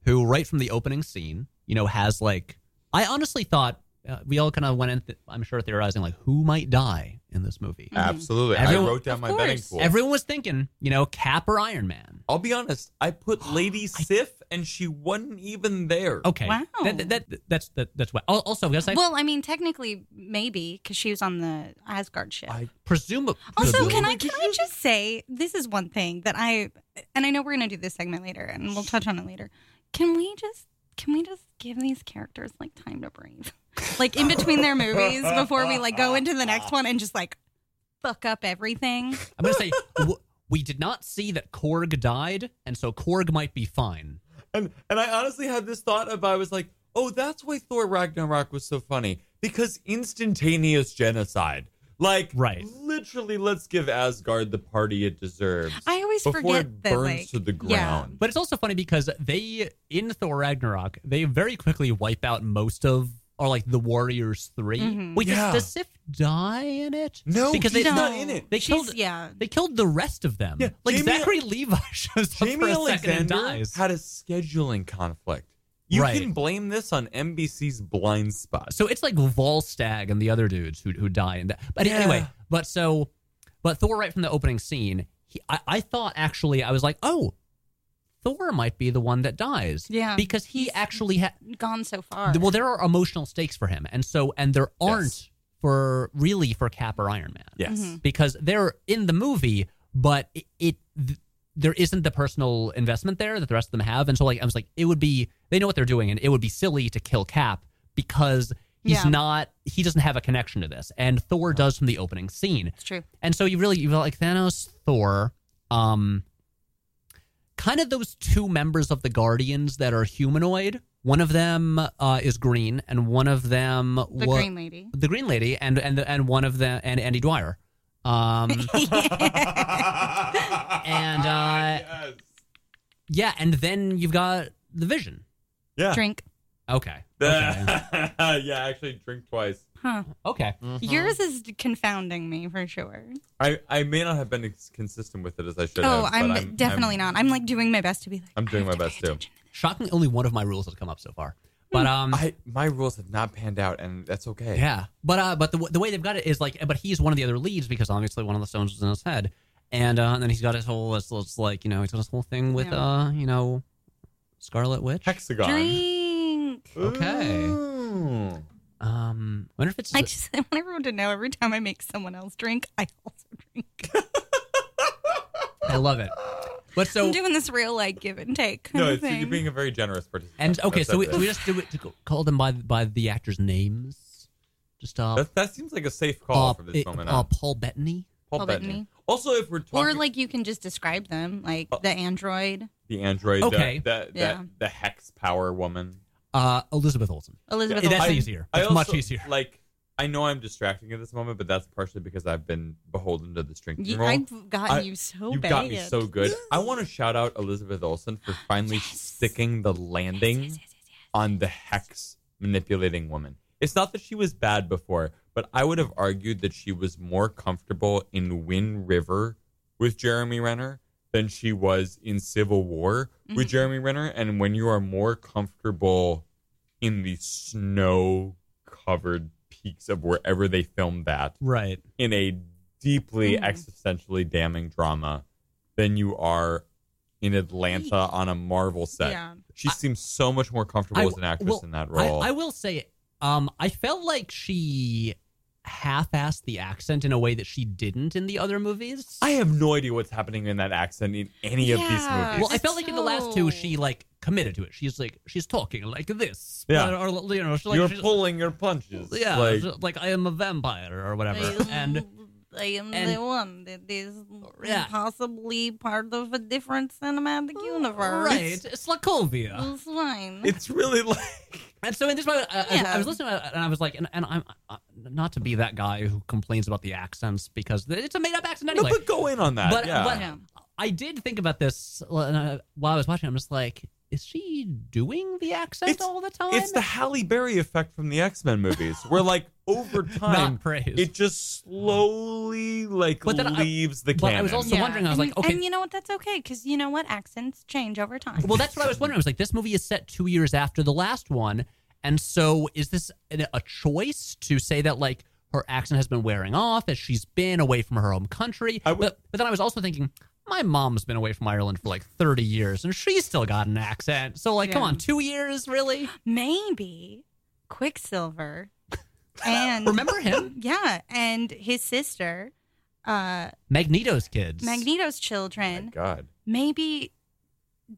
who right from the opening scene, you know, has like I honestly thought uh, we all kind of went in. Th- I'm sure theorizing like who might die in this movie. Absolutely. Everyone- I wrote down Of my betting pool. Everyone was thinking, you know, Cap or Iron Man. I'll be honest. I put Lady Sif, and she wasn't even there. Okay, Wow. That, that, that- that's that, that's what. al- Also, I say, Well, I mean, technically, maybe because she was on the Asgard ship. I presume. Also, can I can I just say this is one thing that I and I know we're gonna do this segment later and we'll touch on it later. Can we just can we just give these characters like time to breathe, like in between their movies before we like go into the next one and just like fuck up everything? I'm gonna say w- we did not see that Korg died, and so Korg might be fine. And and I honestly had this thought of I was like, oh, that's why Thor Ragnarok was so funny because instantaneous genocide. Like, Right. Literally, let's give Asgard the party it deserves. I always before forget it that, burns like- to the yeah. ground. But it's also funny because they in Thor Ragnarok they very quickly wipe out most of or like the Warriors 3 Mhm. Wait, does- Yeah. does, Sif die in it? No, because she's they not in it. They She's- killed yeah. They killed the rest of them. Yeah, like Jaimie- Zachary Levi shows up Jaimie for a second and Alexander dies. had a scheduling conflict. You Right. can blame this on NBC's Blindspot. So it's like Volstagg and the other dudes who who die in that. But Yeah. anyway, but so, but Thor right from the opening scene, he, I, I thought actually I was like, oh, Thor might be the one that dies. Yeah. because he actually had. Gone so far. Well, there are emotional stakes for him, and so and there aren't for really for Cap or Iron Man. Yes. Mm-hmm. Mhm. because they're in the movie, but it, it th- there isn't the personal investment there that the rest of them have, and so like I was like, it would be they know what they're doing, and it would be silly to kill Cap because he's Yeah. not he doesn't have a connection to this, and Thor does from the opening scene. It's true. And so you really you like Thanos, Thor, um, kind of those two members of the Guardians that are humanoid. One of them uh, is green, and one of them The wa- Green Lady. the Green Lady, and and and one of them and Andy Dwyer. Um, and uh, yeah, and then you've got the Vision. Yeah. Drink. Okay. Okay. yeah, actually drink twice. Huh. okay. Yours is confounding me for sure. I, I may not have been as consistent with it as I should have. Oh, have. I'm, but definitely I'm, not. I'm like doing my best to be like. I'm doing my best too. Shocking, only one of my rules has come up so far. But um, I my rules have not panned out, and that's okay. Yeah, but uh, but the the way they've got it is like, but he's one of the other leads because obviously one of the stones was in his head, and uh, and then he's got his whole it's, it's like you know he's got his whole thing with Yeah. uh you know Scarlet Witch. Hexagon. Drink. Okay. Ooh. Um, I wonder if it's I just I want everyone to know every time I make someone else drink, I also drink. I love it. But so I'm doing this real like give and take kind No, of it's, thing. you're being a very generous participant. and okay, That's so we, we just do it to call them by by the actors' names. Just uh, that, that seems like a safe call uh, from this it- moment uh. Paul Bettany. Paul, Paul Bettany. Bettany. Also, if we're talking or like you can just describe them, like the android. the android, Okay. the, the, Yeah. the, the hex power woman. Uh, Elizabeth Olsen. Elizabeth Yeah, that's Olsen. easier. I That's much easier. Like, I know I'm distracting at this moment, but that's partially because I've been beholden to the drinking You- role. I've gotten I- you so you bad. got me so good. I want to shout out Elizabeth Olsen for finally sticking the landing on the hex manipulating woman. It's not that she was bad before, but I would have argued that she was more comfortable in Wind River with Jeremy Renner than she was in Civil War with Mhm. Jeremy Renner. And when you are more comfortable in the snow covered peaks of wherever they filmed that, Right. in a deeply Mhm. existentially damning drama than you are in Atlanta on a Marvel set. Yeah. She seems so much more comfortable I- as an actress well, in that I- role. I, will say, um, I felt like she half-assed the accent in a way that she didn't in the other movies. I have no idea what's happening in that accent in any of these Yeah. movies. well, I felt like in the last two, she like committed to it. She's like she's talking like this. Yeah. or, or, you know, she's like, You're she's- pulling your punches. Yeah, Like, like, like I am a vampire or whatever, and I am and- the one that is Yeah. possibly part of a different cinematic universe. right, it's Sokovia. It's fine. it's really like. And so in this moment, I, I- Yeah. I was listening and I was like, and, and I'm uh, not to be that guy who complains about the accents because it's a made up accent No, but go in on that. But, yeah. but Yeah. I did think about this uh, while I was watching. I'm just like, is she doing the accent It's- all the time? It's the Halle Berry effect from the X Men movies, where like over time, it just slowly like But then I- leaves the but I was also wondering, I was and, like, okay. and you know what? That's okay because you know what? Accents change over time. Well, that's what I was wondering. I was like, this movie is set two years after the last one, and so is this a a choice to say that like her accent has been wearing off as she's been away from her home country? I but but then I was also thinking. My mom's been away from Ireland for like 30 years and she's still got an accent. So, like, come on, two years, really? maybe Quicksilver and Remember him? yeah, and his sister, uh, Magneto's kids. Magneto's My children. God. maybe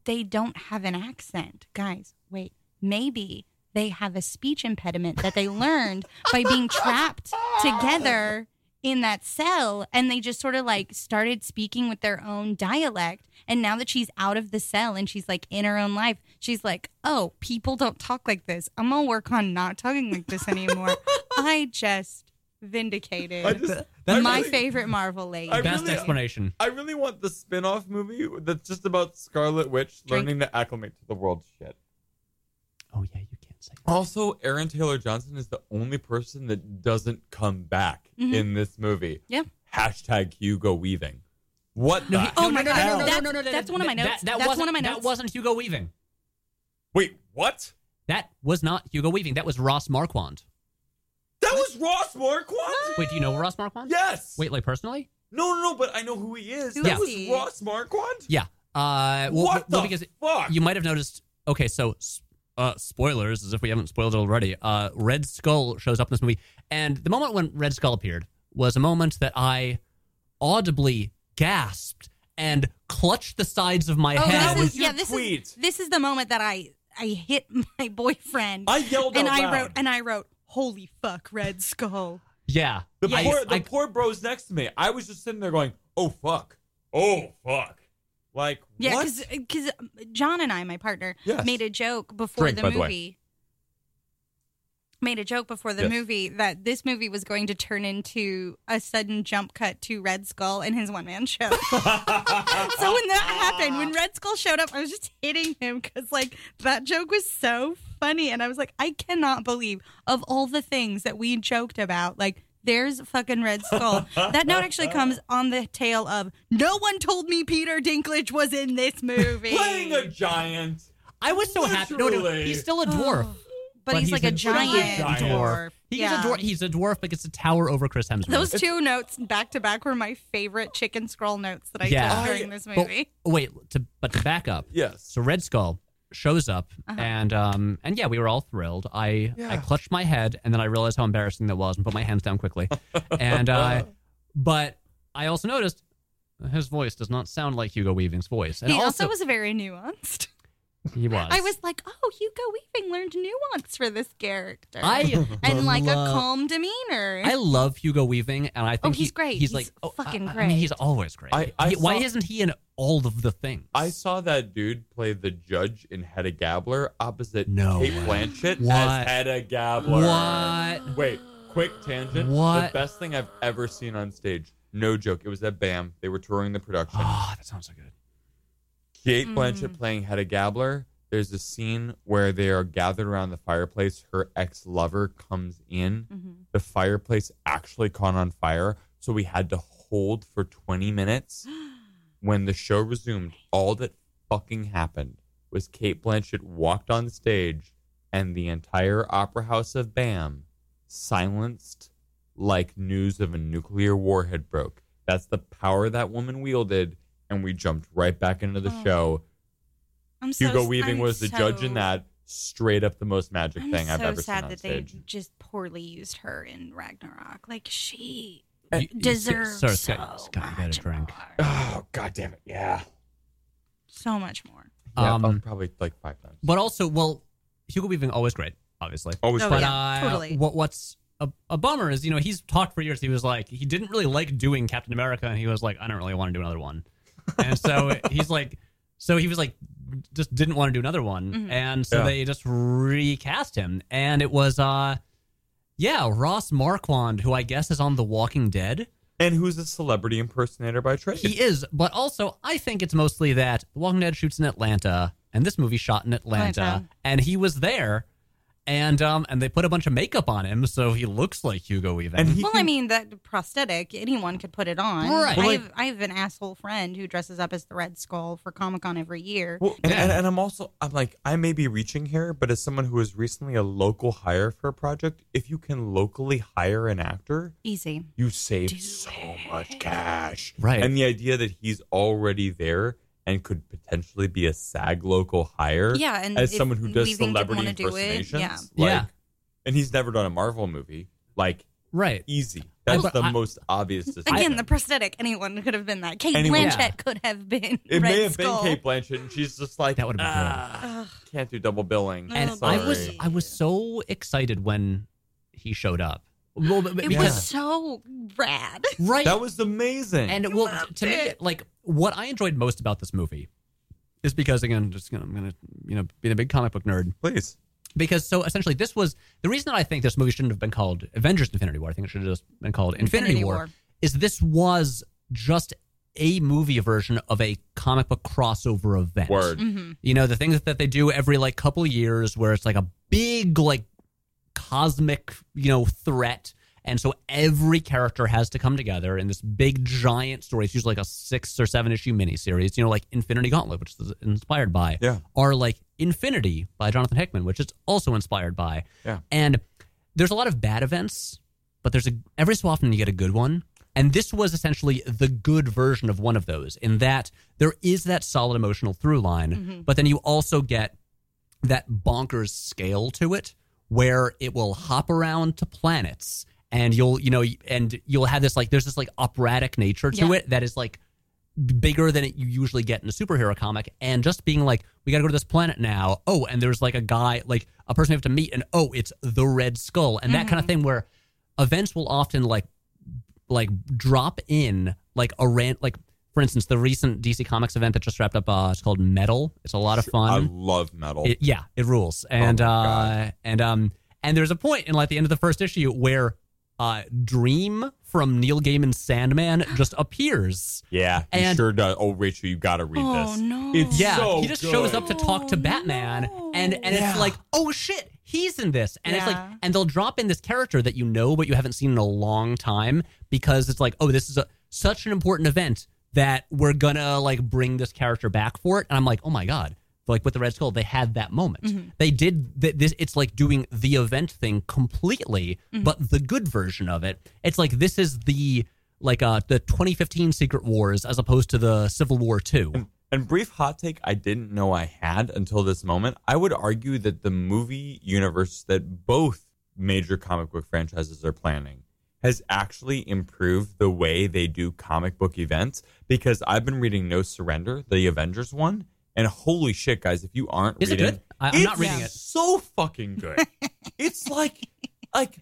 they don't have an accent. Guys, wait. Maybe they have a speech impediment that they learned by being trapped together in that cell and they just sort of like started speaking with their own dialect and now that she's out of the cell and she's like in her own life she's like oh people don't talk like this i'm gonna work on not talking like this anymore i just vindicated I just- That's I my really- favorite marvel lady I Best really- explanation. I really want the spin-off movie that's just about Scarlet Witch Drink. learning to acclimate to the world shit. Oh, yeah, you can't say Also, Aaron Taylor Johnson is the only person that doesn't come back Mhm. in this movie. Yeah. Hashtag Hugo Weaving. What the he- Oh my no, God, no, no, no, that's- no, no, no, that's one of my notes. That, That's wasn't, one of my notes. That wasn't Hugo Weaving. Wait, what? That was not Hugo Weaving. That was Ross Marquand. That was Ross Marquand? Wait, do you know Ross Marquand? Yes. Wait, like personally? No, no, no, but I know who he is. Who that is was he? Ross Marquand? Yeah. Uh, well, What well, the because fuck? you might have noticed. Okay, so s- uh, spoilers, as if we haven't spoiled it already. Uh, Red Skull shows up in this movie, and the moment when Red Skull appeared was a moment that I audibly gasped and clutched the sides of my Oh, head. this is, yeah, this is this is the moment that I I hit my boyfriend. I yelled and out I loud. wrote and I wrote, "Holy fuck, Red Skull." yeah, The I- poor the I- poor bros next to me. I was just sitting there going, "Oh fuck, oh fuck," like Yeah, because uh, um, John and I, my partner, Yes. made a joke before Drink, the by the movie. Made a joke before the Yes. movie that this movie was going to turn into a sudden jump cut to Red Skull and his one man show. so when that happened, when Red Skull showed up, I was just hitting him because like that joke was so funny, and I was like, I cannot believe of all the things that we joked about, like. There's fucking Red Skull. that note actually comes on the tail of no one told me Peter Dinklage was in this movie. Playing a giant. I was so happy. No, no, he's still a oh. dwarf. But he's like a a giant dwarf. He's Yeah. a dwarf. He's a dwarf, but gets a tower over Chris Hemsworth. Those two notes back to back were my favorite chicken scroll notes that I Yeah. took during this But- movie. wait, to, but to back up. Yes. So Red Skull shows up, Uh-huh. and um, and yeah, we were all thrilled. I I clutched my head, and then I realized how embarrassing that was, and put my hands down quickly. and uh, but I also noticed his voice does not sound like Hugo Weaving's voice, and he also, also was very nuanced. He was. I was like, oh, Hugo Weaving learned nuance for this character. I and like a calm demeanor. I love Hugo Weaving, and I think Oh, he- he's great. He's, He's like oh, fucking I- I great. mean, he's always great. I- I He- why isn't he in all of the things? I saw that dude play the judge in Hedda Gabler opposite No Cate way. Blanchett What? as Hedda Gabler. What? Wait, quick tangent. What? The best thing I've ever seen on stage. No joke. It was at BAM. They were touring the production. Oh, that sounds so good. Cate Mm. Blanchett playing Hedda Gabler. There's a scene where they are gathered around the fireplace. Her ex lover comes in. Mm-hmm. The fireplace actually caught on fire. So we had to hold for 20 minutes. when the show resumed, all that fucking happened was Cate Blanchett walked on stage and the entire opera house of BAM silenced like news of a nuclear war had broke. That's the power that woman wielded. And we jumped right back into the Oh. show. I'm Hugo s- Weaving I'm was the judge in that. Straight up the most magic I'm thing so I've ever sad seen on that stage. they just poorly used her in Ragnarok. Like she You- you- deserves Sir, so Scott, Scott, you got a drink. Oh god damn it! Yeah, so much more. yeah, Um, probably like five times. But also, well, Hugo Weaving always great, obviously. Always Oh, but yeah, uh, totally. what what's a, a bummer is you know he's talked for years. He was like he didn't really like doing Captain America, and he was like I don't really want to do another one. And so he's like, so he was like just didn't want to do another one, Mhm. and so Yeah. they just recast him, and it was uh, yeah, Ross Marquand, who I guess is on The Walking Dead. and who's a celebrity impersonator by trade? He is, but also I think it's mostly that The Walking Dead shoots in Atlanta, and this movie shot in Atlanta, Atlanta. and he was there, and um, and they put a bunch of makeup on him, so he looks like Hugo Weaving. and he well, I mean that prosthetic, anyone could put it on. Right. I Well, have I have an asshole friend who dresses up as the Red Skull for Comic Con every year. Well, and, Yeah. and, and I'm also I'm like I may be reaching here, but as someone who was recently a local hire for a project, if you can locally hire an actor, Easy. you save so much cash. Right. And the idea that he's already there and could potentially be a SAG local hire. Yeah, and as someone who does celebrity wanna do it, impersonations, yeah. like, Yeah. and he's never done a Marvel movie, like right. easy. That's but the I- most obvious decision. Again, the prosthetic, anyone could have been that. Cate Anyone- Blanchett Yeah. could have been it Red may have Skull. been Cate Blanchett, and she's just like That would've been "Ah, Can't do double billing. And I was I was so excited when he showed up. Well, but- It because was so rad. right, That was amazing. and well, to me, it. like what I enjoyed most about this movie is because again, just gonna, I'm gonna you know being a big comic book nerd. please. because so essentially this was the reason that I think this movie shouldn't have been called Avengers Infinity War. I think it should have just been called Infinity, Infinity War, War. Is this was just a movie version of a comic book crossover event. Word. Mm-hmm. You know, the things that they do every like couple years where it's like a big like cosmic, you know, threat. And so every character has to come together in this big giant story. It's usually like a six or seven issue miniseries, you know, like Infinity Gauntlet, which is inspired by. Yeah. Or like Infinity by Jonathan Hickman, which is also inspired by. Yeah. And there's a lot of bad events, but there's a every so often you get a good one. And this was essentially the good version of one of those, in that there is that solid emotional through line, Mhm. but then you also get that bonkers scale to it where it will hop around to planets and you'll you know and you'll have this like there's this like operatic nature to Yeah. it that is like bigger than it you usually get in a superhero comic. And just being like we got to go to this planet now. Oh and there's like a guy like a person we have to meet and oh it's the red skull. And that kind of mm-hmm. thing where events will often like like drop in like a rant like for instance the recent dc comics event that just wrapped up uh it's called metal it's a lot of fun I love metal. it, yeah, it rules. And my uh and um and there's a point in like the end of the first issue where uh Dream from Neil Gaiman's Sandman just appears. yeah, he and- sure does. Oh, Rachel, you got to read Oh, this. no. It's Yeah, so he just good. shows up to talk to Batman and and Yeah. it's like, "Oh shit, he's in this." And it's like and they'll drop in this character that you know but you haven't seen in a long time because it's like, "Oh, this is a such an important event that we're gonna like bring this character back for it." And I'm like, "Oh my god." Like with the Red Skull, they had that moment. Mm-hmm. They did th- this. It's like doing the event thing completely, Mm-hmm. but the good version of it. It's like this is the like uh the 2015 Secret Wars as opposed to the Civil War two. And brief hot take I didn't know I had until this moment. I would argue that the movie universe that both major comic book franchises are planning has actually improved the way they do comic book events because I've been reading No Surrender, the Avengers one, and holy shit, guys, if you aren't Is it reading good? I- I'm not reading it. So fucking good. it's like like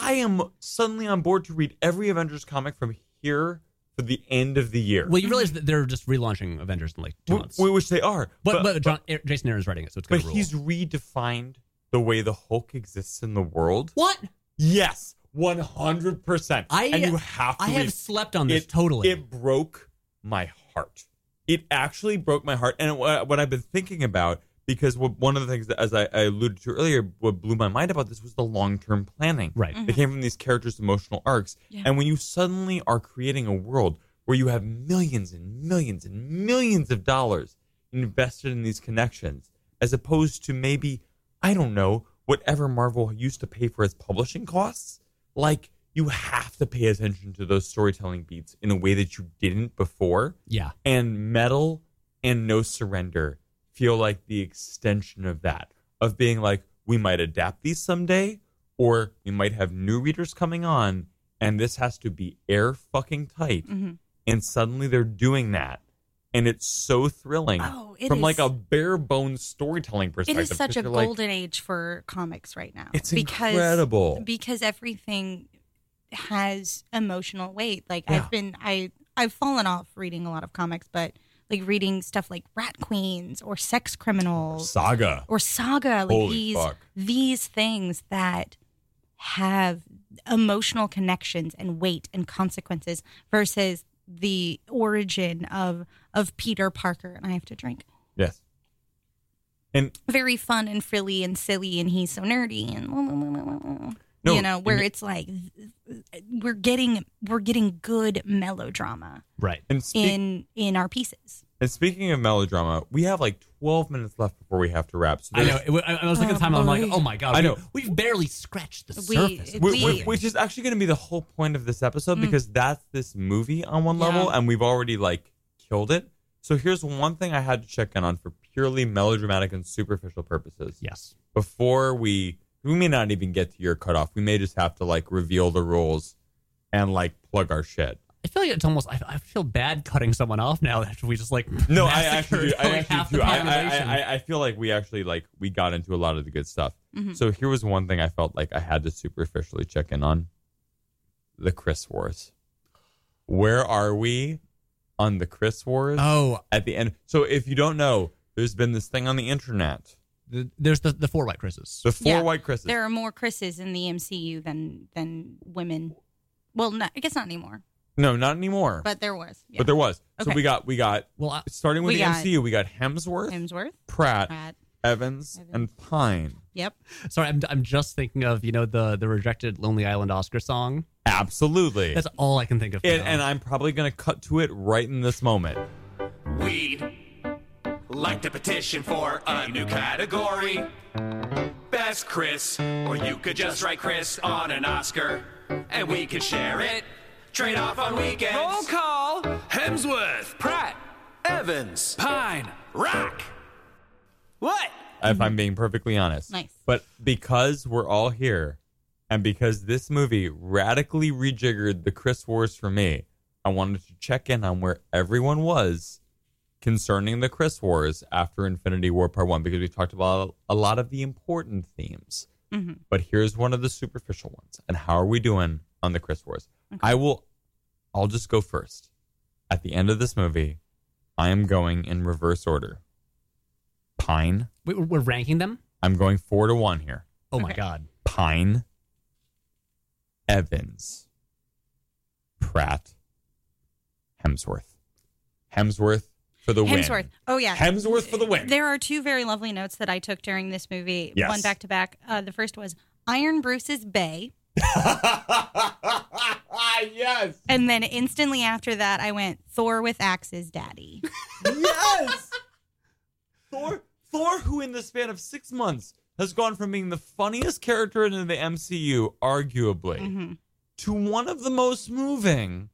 I am suddenly on board to read every Avengers comic from here for the end of the year. Well, you realize that they're just relaunching Avengers in like two months. wh- which they are. but, but, John, Er- Jason Aaron's writing it, so it's But going to rule. he's redefined the way the Hulk exists in the world. what? Yes, one hundred percent. I- and you have to. I have read- slept on this it, totally. It broke my heart. It actually broke my heart, and what, uh, what I've been thinking about because what, one of the things that, as I, I alluded to earlier, what blew my mind about this was the long term planning. Right. It came from these characters' emotional arcs, Yeah. and when you suddenly are creating a world where you have millions and millions and millions of dollars invested in these connections, as opposed to maybe I don't know whatever Marvel used to pay for its publishing costs, like you have to pay attention to those storytelling beats in a way that you didn't before. yeah. And Metal and No Surrender feel like the extension of that, of being like, we might adapt these someday, or we might have new readers coming on, and this has to be air fucking tight. Mhm. And suddenly they're doing that. And it's so thrilling Oh, it from is- like a bare bones storytelling perspective. It is such a you're like, golden age for comics right now. It's because, incredible. because everything has emotional weight. Like Yeah. I've been, I I've fallen off reading a lot of comics, but like reading stuff like Rat Queens or Sex Criminals Saga. or Saga, like Holy these fuck. these things that have emotional connections and weight and consequences versus the origin of of Peter Parker. And I have to drink. Yes. And very fun and frilly and silly and he's so nerdy and No, you know where and- it's like we're getting we're getting good melodrama Right. and speak, in in our pieces and speaking of melodrama, we have like 12 minutes left before we have to wrap. So I know. I I was looking at the Oh, time. I'm like, oh my god. I know. We've barely scratched the We- surface. of we- this Wh- wh- thing. which is actually going to be the whole point of this episode Mm. because that's this movie on one Yeah. level, and we've already like killed it. So here's one thing I had to check in on for purely melodramatic and superficial purposes. yes. Before we, we may not even get to your cutoff. We may just have to like reveal the rules and like plug our shit. I feel like it's almost. I, I feel bad cutting someone off now after we just like. No, I actually, do. I like, actually the do. I, I. I, I feel like we actually like we got into a lot of the good stuff. Mhm. So here was one thing I felt like I had to superficially check in on: the Chris Wars. Where are we on the Chris Wars? oh, At the end. So if you don't know, there's been this thing on the internet: the, there's the the four white Chris's. the four Yeah, white Chris's. there are more chris's in the mcu than than women well not, i guess not anymore no, not anymore. but there was yeah. But there was. So we got we got Well, I, starting with We the got MCU, we got Hemsworth, hemsworth Pratt, Pratt. Evans, Evans. and Pine. yep sorry, I'm I'm just thinking of you know the the rejected Lonely Island Oscar song. Absolutely. That's all I can think of. and, and I'm probably going to cut to it right in this moment. We'd like to petition for a new category. Best Chris, or you could just write Chris on an Oscar, and we could share it Trade off on weekends. Roll call. Hemsworth. Pratt. Evans. Pine. Rock. What? if I'm being perfectly honest. Nice. But because we're all here and because this movie radically rejiggered the Chris Wars for me, I wanted to check in on where everyone was concerning the Chris Wars after Infinity War Part 1 because we talked about a lot of the important themes. Mhm. But here's one of the superficial ones. And how are we doing on the Chris Wars? I will I'll just go first. At the end of this movie, I am going in reverse order. Pine. We, we're ranking them. I'm going four to one here. Oh my god. Pine, Evans, Pratt, Hemsworth. Hemsworth for the win. Hemsworth. Oh yeah. Hemsworth for the win. There are two very lovely notes that I took during this movie. Yes. One back to back. Uh, The first was Iron Bruce's Bay. yes. And then instantly after that, I went Thor with Axe's daddy. yes. Thor, Thor, who in the span of six months has gone from being the funniest character in the MCU, arguably, Mm-hmm. to one of the most moving,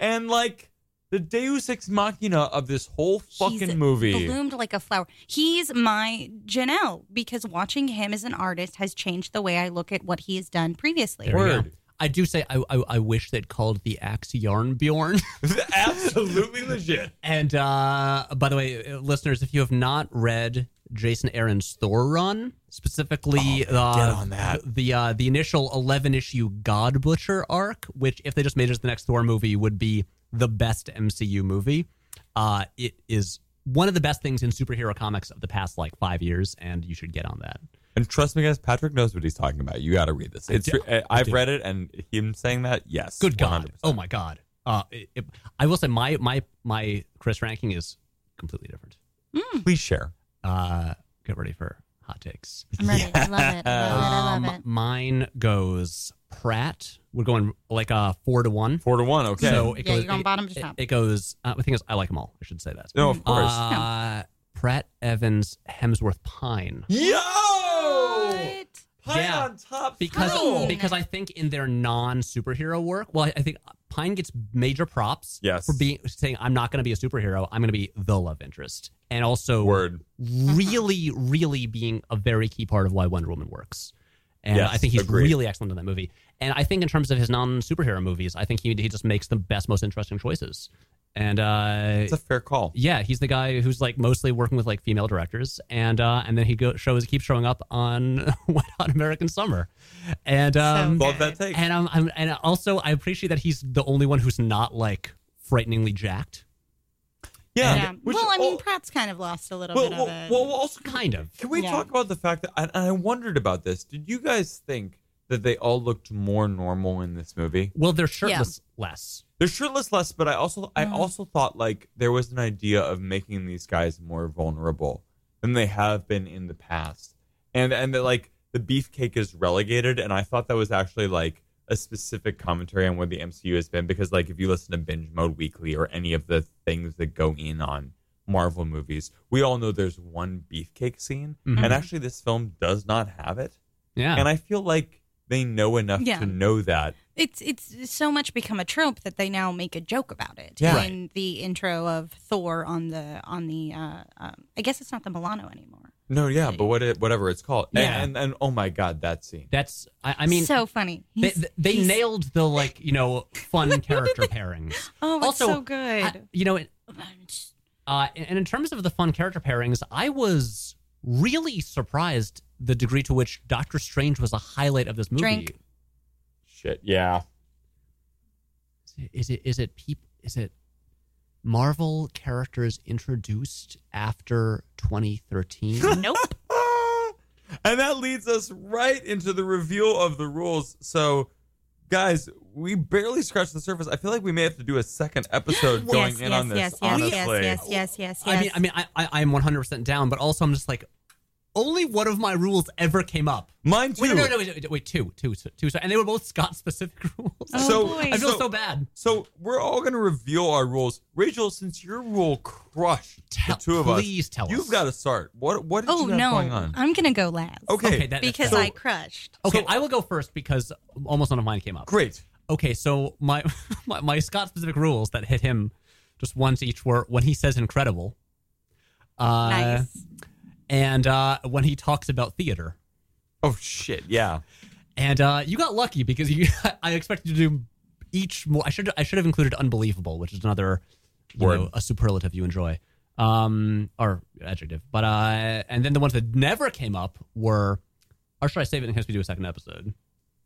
and like the Deus ex machina of this whole fucking He's movie. bloomed like a flower. He's my Janelle because watching him as an artist has changed the way I look at what he has done previously. There we go. I do say I, I I wish they'd called the axe Yarn Bjorn. Absolutely legit. And uh, by the way, uh, listeners, if you have not read Jason Aaron's Thor run, specifically uh, Oh, get on that. the uh, the initial eleven issue God Butcher arc, which if they just made it as the next Thor movie, would be the best MCU movie. Uh, it is one of the best things in superhero comics of the past like five years, and you should get on that. And trust me, guys, Patrick knows what he's talking about. You got to read this. I It's do. uh, I I've read it, and him saying that, yes, Good God! 100%. Oh my God! Uh, it, it- I will say my my my Chris ranking is completely different. Please share. Uh, get ready for hot takes. I'm ready. I love it. I love it. I Um, love it. Mine goes Pratt. We're going like a four to one. Four to one. Okay. So it Yeah, goes, you're going it- bottom to top. It, goes. Uh, the thing is, I like them all. I should say that. No, of course. Uh, Pratt, Evans, Hemsworth, Pine. Yo! Pine Yeah. on top because three. because I think in their non superhero work, well, I, I think Pine gets major props. Yes. for being saying I'm not going to be a superhero. I'm going to be the love interest, and also Word. really, really being a very key part of why Wonder Woman works. And Yes, I think he's agreed. really excellent in that movie. And I think in terms of his non superhero movies, I think he he just makes the best, most interesting choices. And uh, It's a fair call. yeah, he's the guy who's like mostly working with like female directors, and uh, and then he go, shows keeps showing up on Wet Hot American Summer, and um, Love that take. and um, I'm, and also I appreciate that he's the only one who's not like frighteningly jacked. Yeah. Yeah. Which- well, I mean, oh, Pratt's kind of lost a little well, bit well, of it. well, also, Kind of. Can we Yeah. talk about the fact that and I wondered about this? Did you guys think that they all looked more normal in this movie? Well, they're shirtless less. They're shirtless less, but I also I also thought like there was an idea of making these guys more vulnerable than they have been in the past, and and that like the beefcake is relegated, and I thought that was actually like a specific commentary on where the MCU has been because like if you listen to Binge Mode Weekly or any of the things that go in on Marvel movies, we all know there's one beefcake scene, Mhm. and actually this film does not have it, Yeah, and I feel like they know enough Yeah. to know that. It's it's so much become a trope that they now make a joke about it. Yeah. In the intro of Thor on the on the uh, um, I guess it's not the Milano anymore. No, yeah, but what it, whatever it's called, And- Yeah. and, and oh my god, that scene. that's I, I mean so funny. they, He's- they he's- nailed the like you know fun character pairings. Oh, it's also, so good. I- you know, it, uh, and in terms of the fun character pairings, I was really surprised the degree to which Doctor Strange was a highlight of this movie. Drink. Shit, yeah. Is it is it peop, is it Marvel characters introduced after 2013? nope. And that leads us right into the reveal of the rules. So, guys, we barely scratched the surface. I feel like we may have to do a second episode going yes, in yes, on this. yes, yes, honestly, yes, yes, yes, yes, yes. I mean, I mean, I, I I'm 100 percent down, but also I'm just like, only one of my rules ever came up. mine too. Wait, no, no, no, wait, wait, wait, two, two, two, and they were both Scott specific rules. Oh, so boy. I feel so, so bad. So we're all going to reveal our rules. Rachel, since your rule crushed Tell- the two of us, please tell you've us. got to start. What what did oh you have no, going on? I'm gonna go last. Okay, Okay, that- because so- I crushed. Okay, So- I will go first because almost none of mine came up. great. okay, so my, my my Scott specific rules that hit him just once each were when he says incredible, uh, Nice. And uh, when he talks about theater. Oh shit! Yeah. And uh, you got lucky because you I expected you to do each more. I should I should have included unbelievable, which is another you Word. know a superlative you enjoy, um, or adjective. But uh, and then the ones that never came up were, or should I save it in case we do a second episode?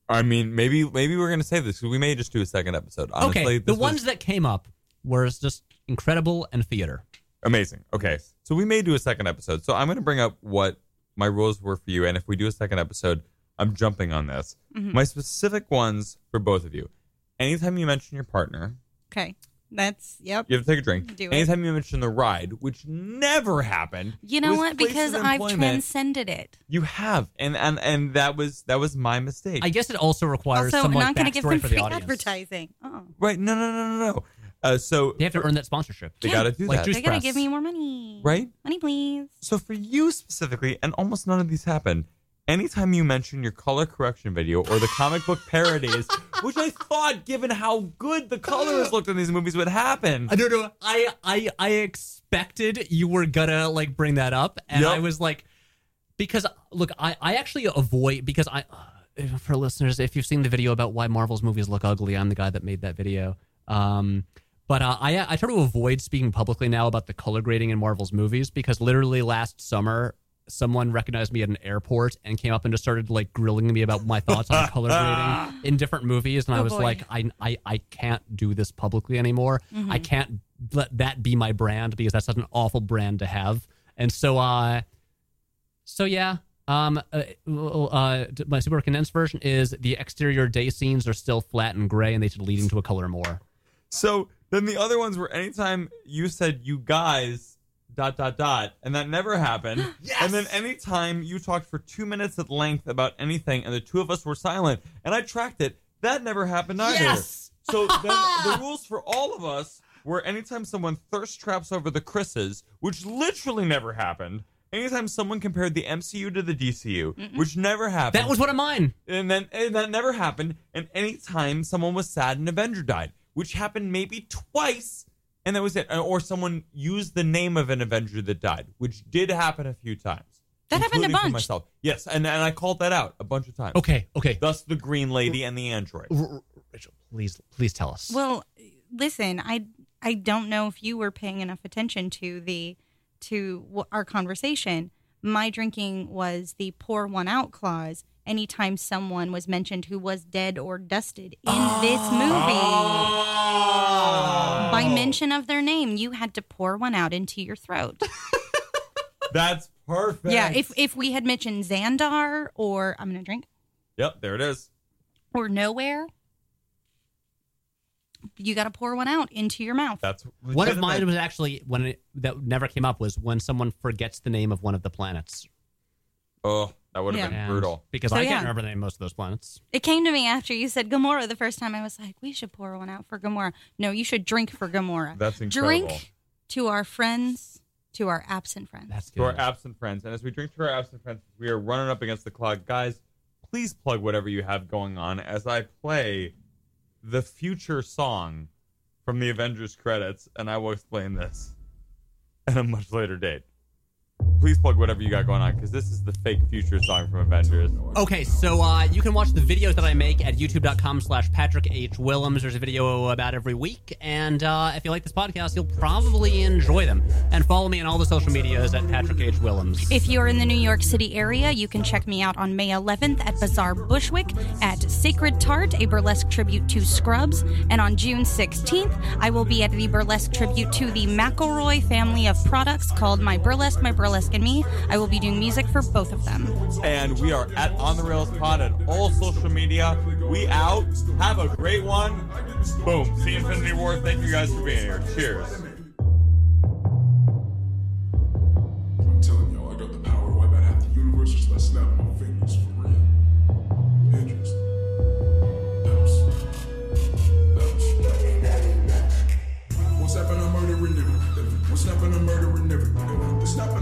I mean, maybe maybe we're gonna save this because we may just do a second episode. Honestly, okay, the was ones that came up were just incredible and theater. Amazing. Okay, so we may do a second episode. So I'm gonna bring up what my rules were for you, and if we do a second episode, I'm jumping on this. Mhm. My specific ones for both of you. Anytime you mention your partner, Okay. That's yep. you have to take a drink. Do it. Anytime you mention the ride, which never happened. You know what? Because I've transcended it. You have, and and and that was that was my mistake. I guess it also requires also, some like not going to give them for the free audience. advertising. Oh, Right? No, no, no, no, no. Uh, so They have to earn that sponsorship. They got to do Like that. Juice they got to give me more money. Right? Money, please. So for you specifically, and almost none of these happen. Anytime you mention your color correction video or the comic book parodies, which I thought, given how good the colors looked in these movies, would happen. I don't know. I I I expected you were gonna like bring that up, and Yep. I was like, because look, I I actually avoid because I uh, for listeners, if you've seen the video about why Marvel's movies look ugly, I'm the guy that made that video. Um, but uh, I I try to avoid speaking publicly now about the color grading in Marvel's movies because literally last summer. Someone recognized me at an airport and came up and just started like grilling me about my thoughts on color grading in different movies, and I Oh, was boy. like, I, I I can't do this publicly anymore. Mhm. I can't let that be my brand because that's such an awful brand to have. And so, uh, so yeah, um, uh, uh, my super condensed version is the exterior day scenes are still flat and gray, and they should lead into a color more. So then the other ones were anytime you said you guys dot dot dot, and that never happened. yes! And then anytime you talked for two minutes at length about anything, and the two of us were silent, and I tracked it, that never happened either. Yes! So then the rules for all of us were anytime someone thirst traps over the Chris's, which literally never happened. Anytime someone compared the MCU to the DCU, which never happened. That was one of mine. And then and that never happened. And anytime someone was sad and Avenger died, which happened maybe twice, and that was it. Or someone used the name of an Avenger that died, which did happen a few times. That happened a bunch. Myself. Yes, and, and I called that out a bunch of times. Okay, okay. Thus the Green Lady and the Android. Rachel, please, please tell us. Well, listen, I I don't know if you were paying enough attention to the to w- our conversation. My drinking was the pour one out clause. Anytime someone was mentioned who was dead or dusted in this movie, ah. by mention of their name, you had to pour one out into your throat. That's perfect. yeah, if if we had mentioned Xandar or I'm gonna drink Yep, there it is. or nowhere, you got to pour one out into your mouth. That's One of mine was actually when it, that never came up was when someone forgets the name of one of the planets. Oh, that would have Yeah. been brutal. because So, I yeah. can't remember the name of most of those planets. It came to me after you said Gamora the first time. I was like, we should pour one out for Gamora. No, you should drink for Gamora. That's incredible. Drink to our friends, to our absent friends. That's to our absent friends. And as we drink to our absent friends, we are running up against the clock. Guys, please plug whatever you have going on as I play the future song from the Avengers credits, and I will explain this at a much later date. Please plug whatever you got going on because this is the fake future song from Avengers. Okay, so uh, you can watch the videos that I make at youtube.com slash Patrick H. Willems. There's a video about every week. And uh, if you like this podcast, you'll probably enjoy them. And follow me on all the social medias at Patrick H. Willems. If you're in the New York City area, you can check me out on May 11th at Bizarre Bushwick at Sacred Tart, a burlesque tribute to Scrubs. And on June 16th, I will be at the burlesque tribute to the McElroy family of products called My Burlesque, My Burlesque, and Me. I will be doing music for both of them. And we are at On the Rails Pod at all social media. We out. Have a great one. Boom. See Infinity War. Thank you guys for being here. Cheers. I'm telling y'all, I got the power to wipe out half the universe just by snapping my fingers for real. Idris. Bounce. Bounce. What's happening? Murdering everything. What's happening? Murdering everything. What's happening?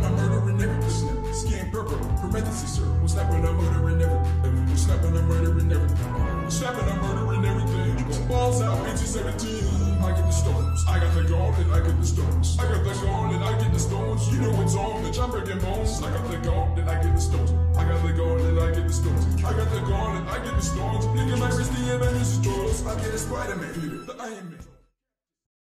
Parentheses, sir. What's happening? Murdering everything. We're What's happening? Murdering everything. We're What's happening? Murdering everything. Balls out, 17. I get the stones. I got the gold and I get the stones. I got the gold and I get the stones. You know it's on, bitch. I'm breaking bones. I got the gold and I get the stones. I got the gold and I get the stones. I got the gold and I get the stones. At my wrist, the Avengers Jones. I get a Spider-Man. The Iron Man.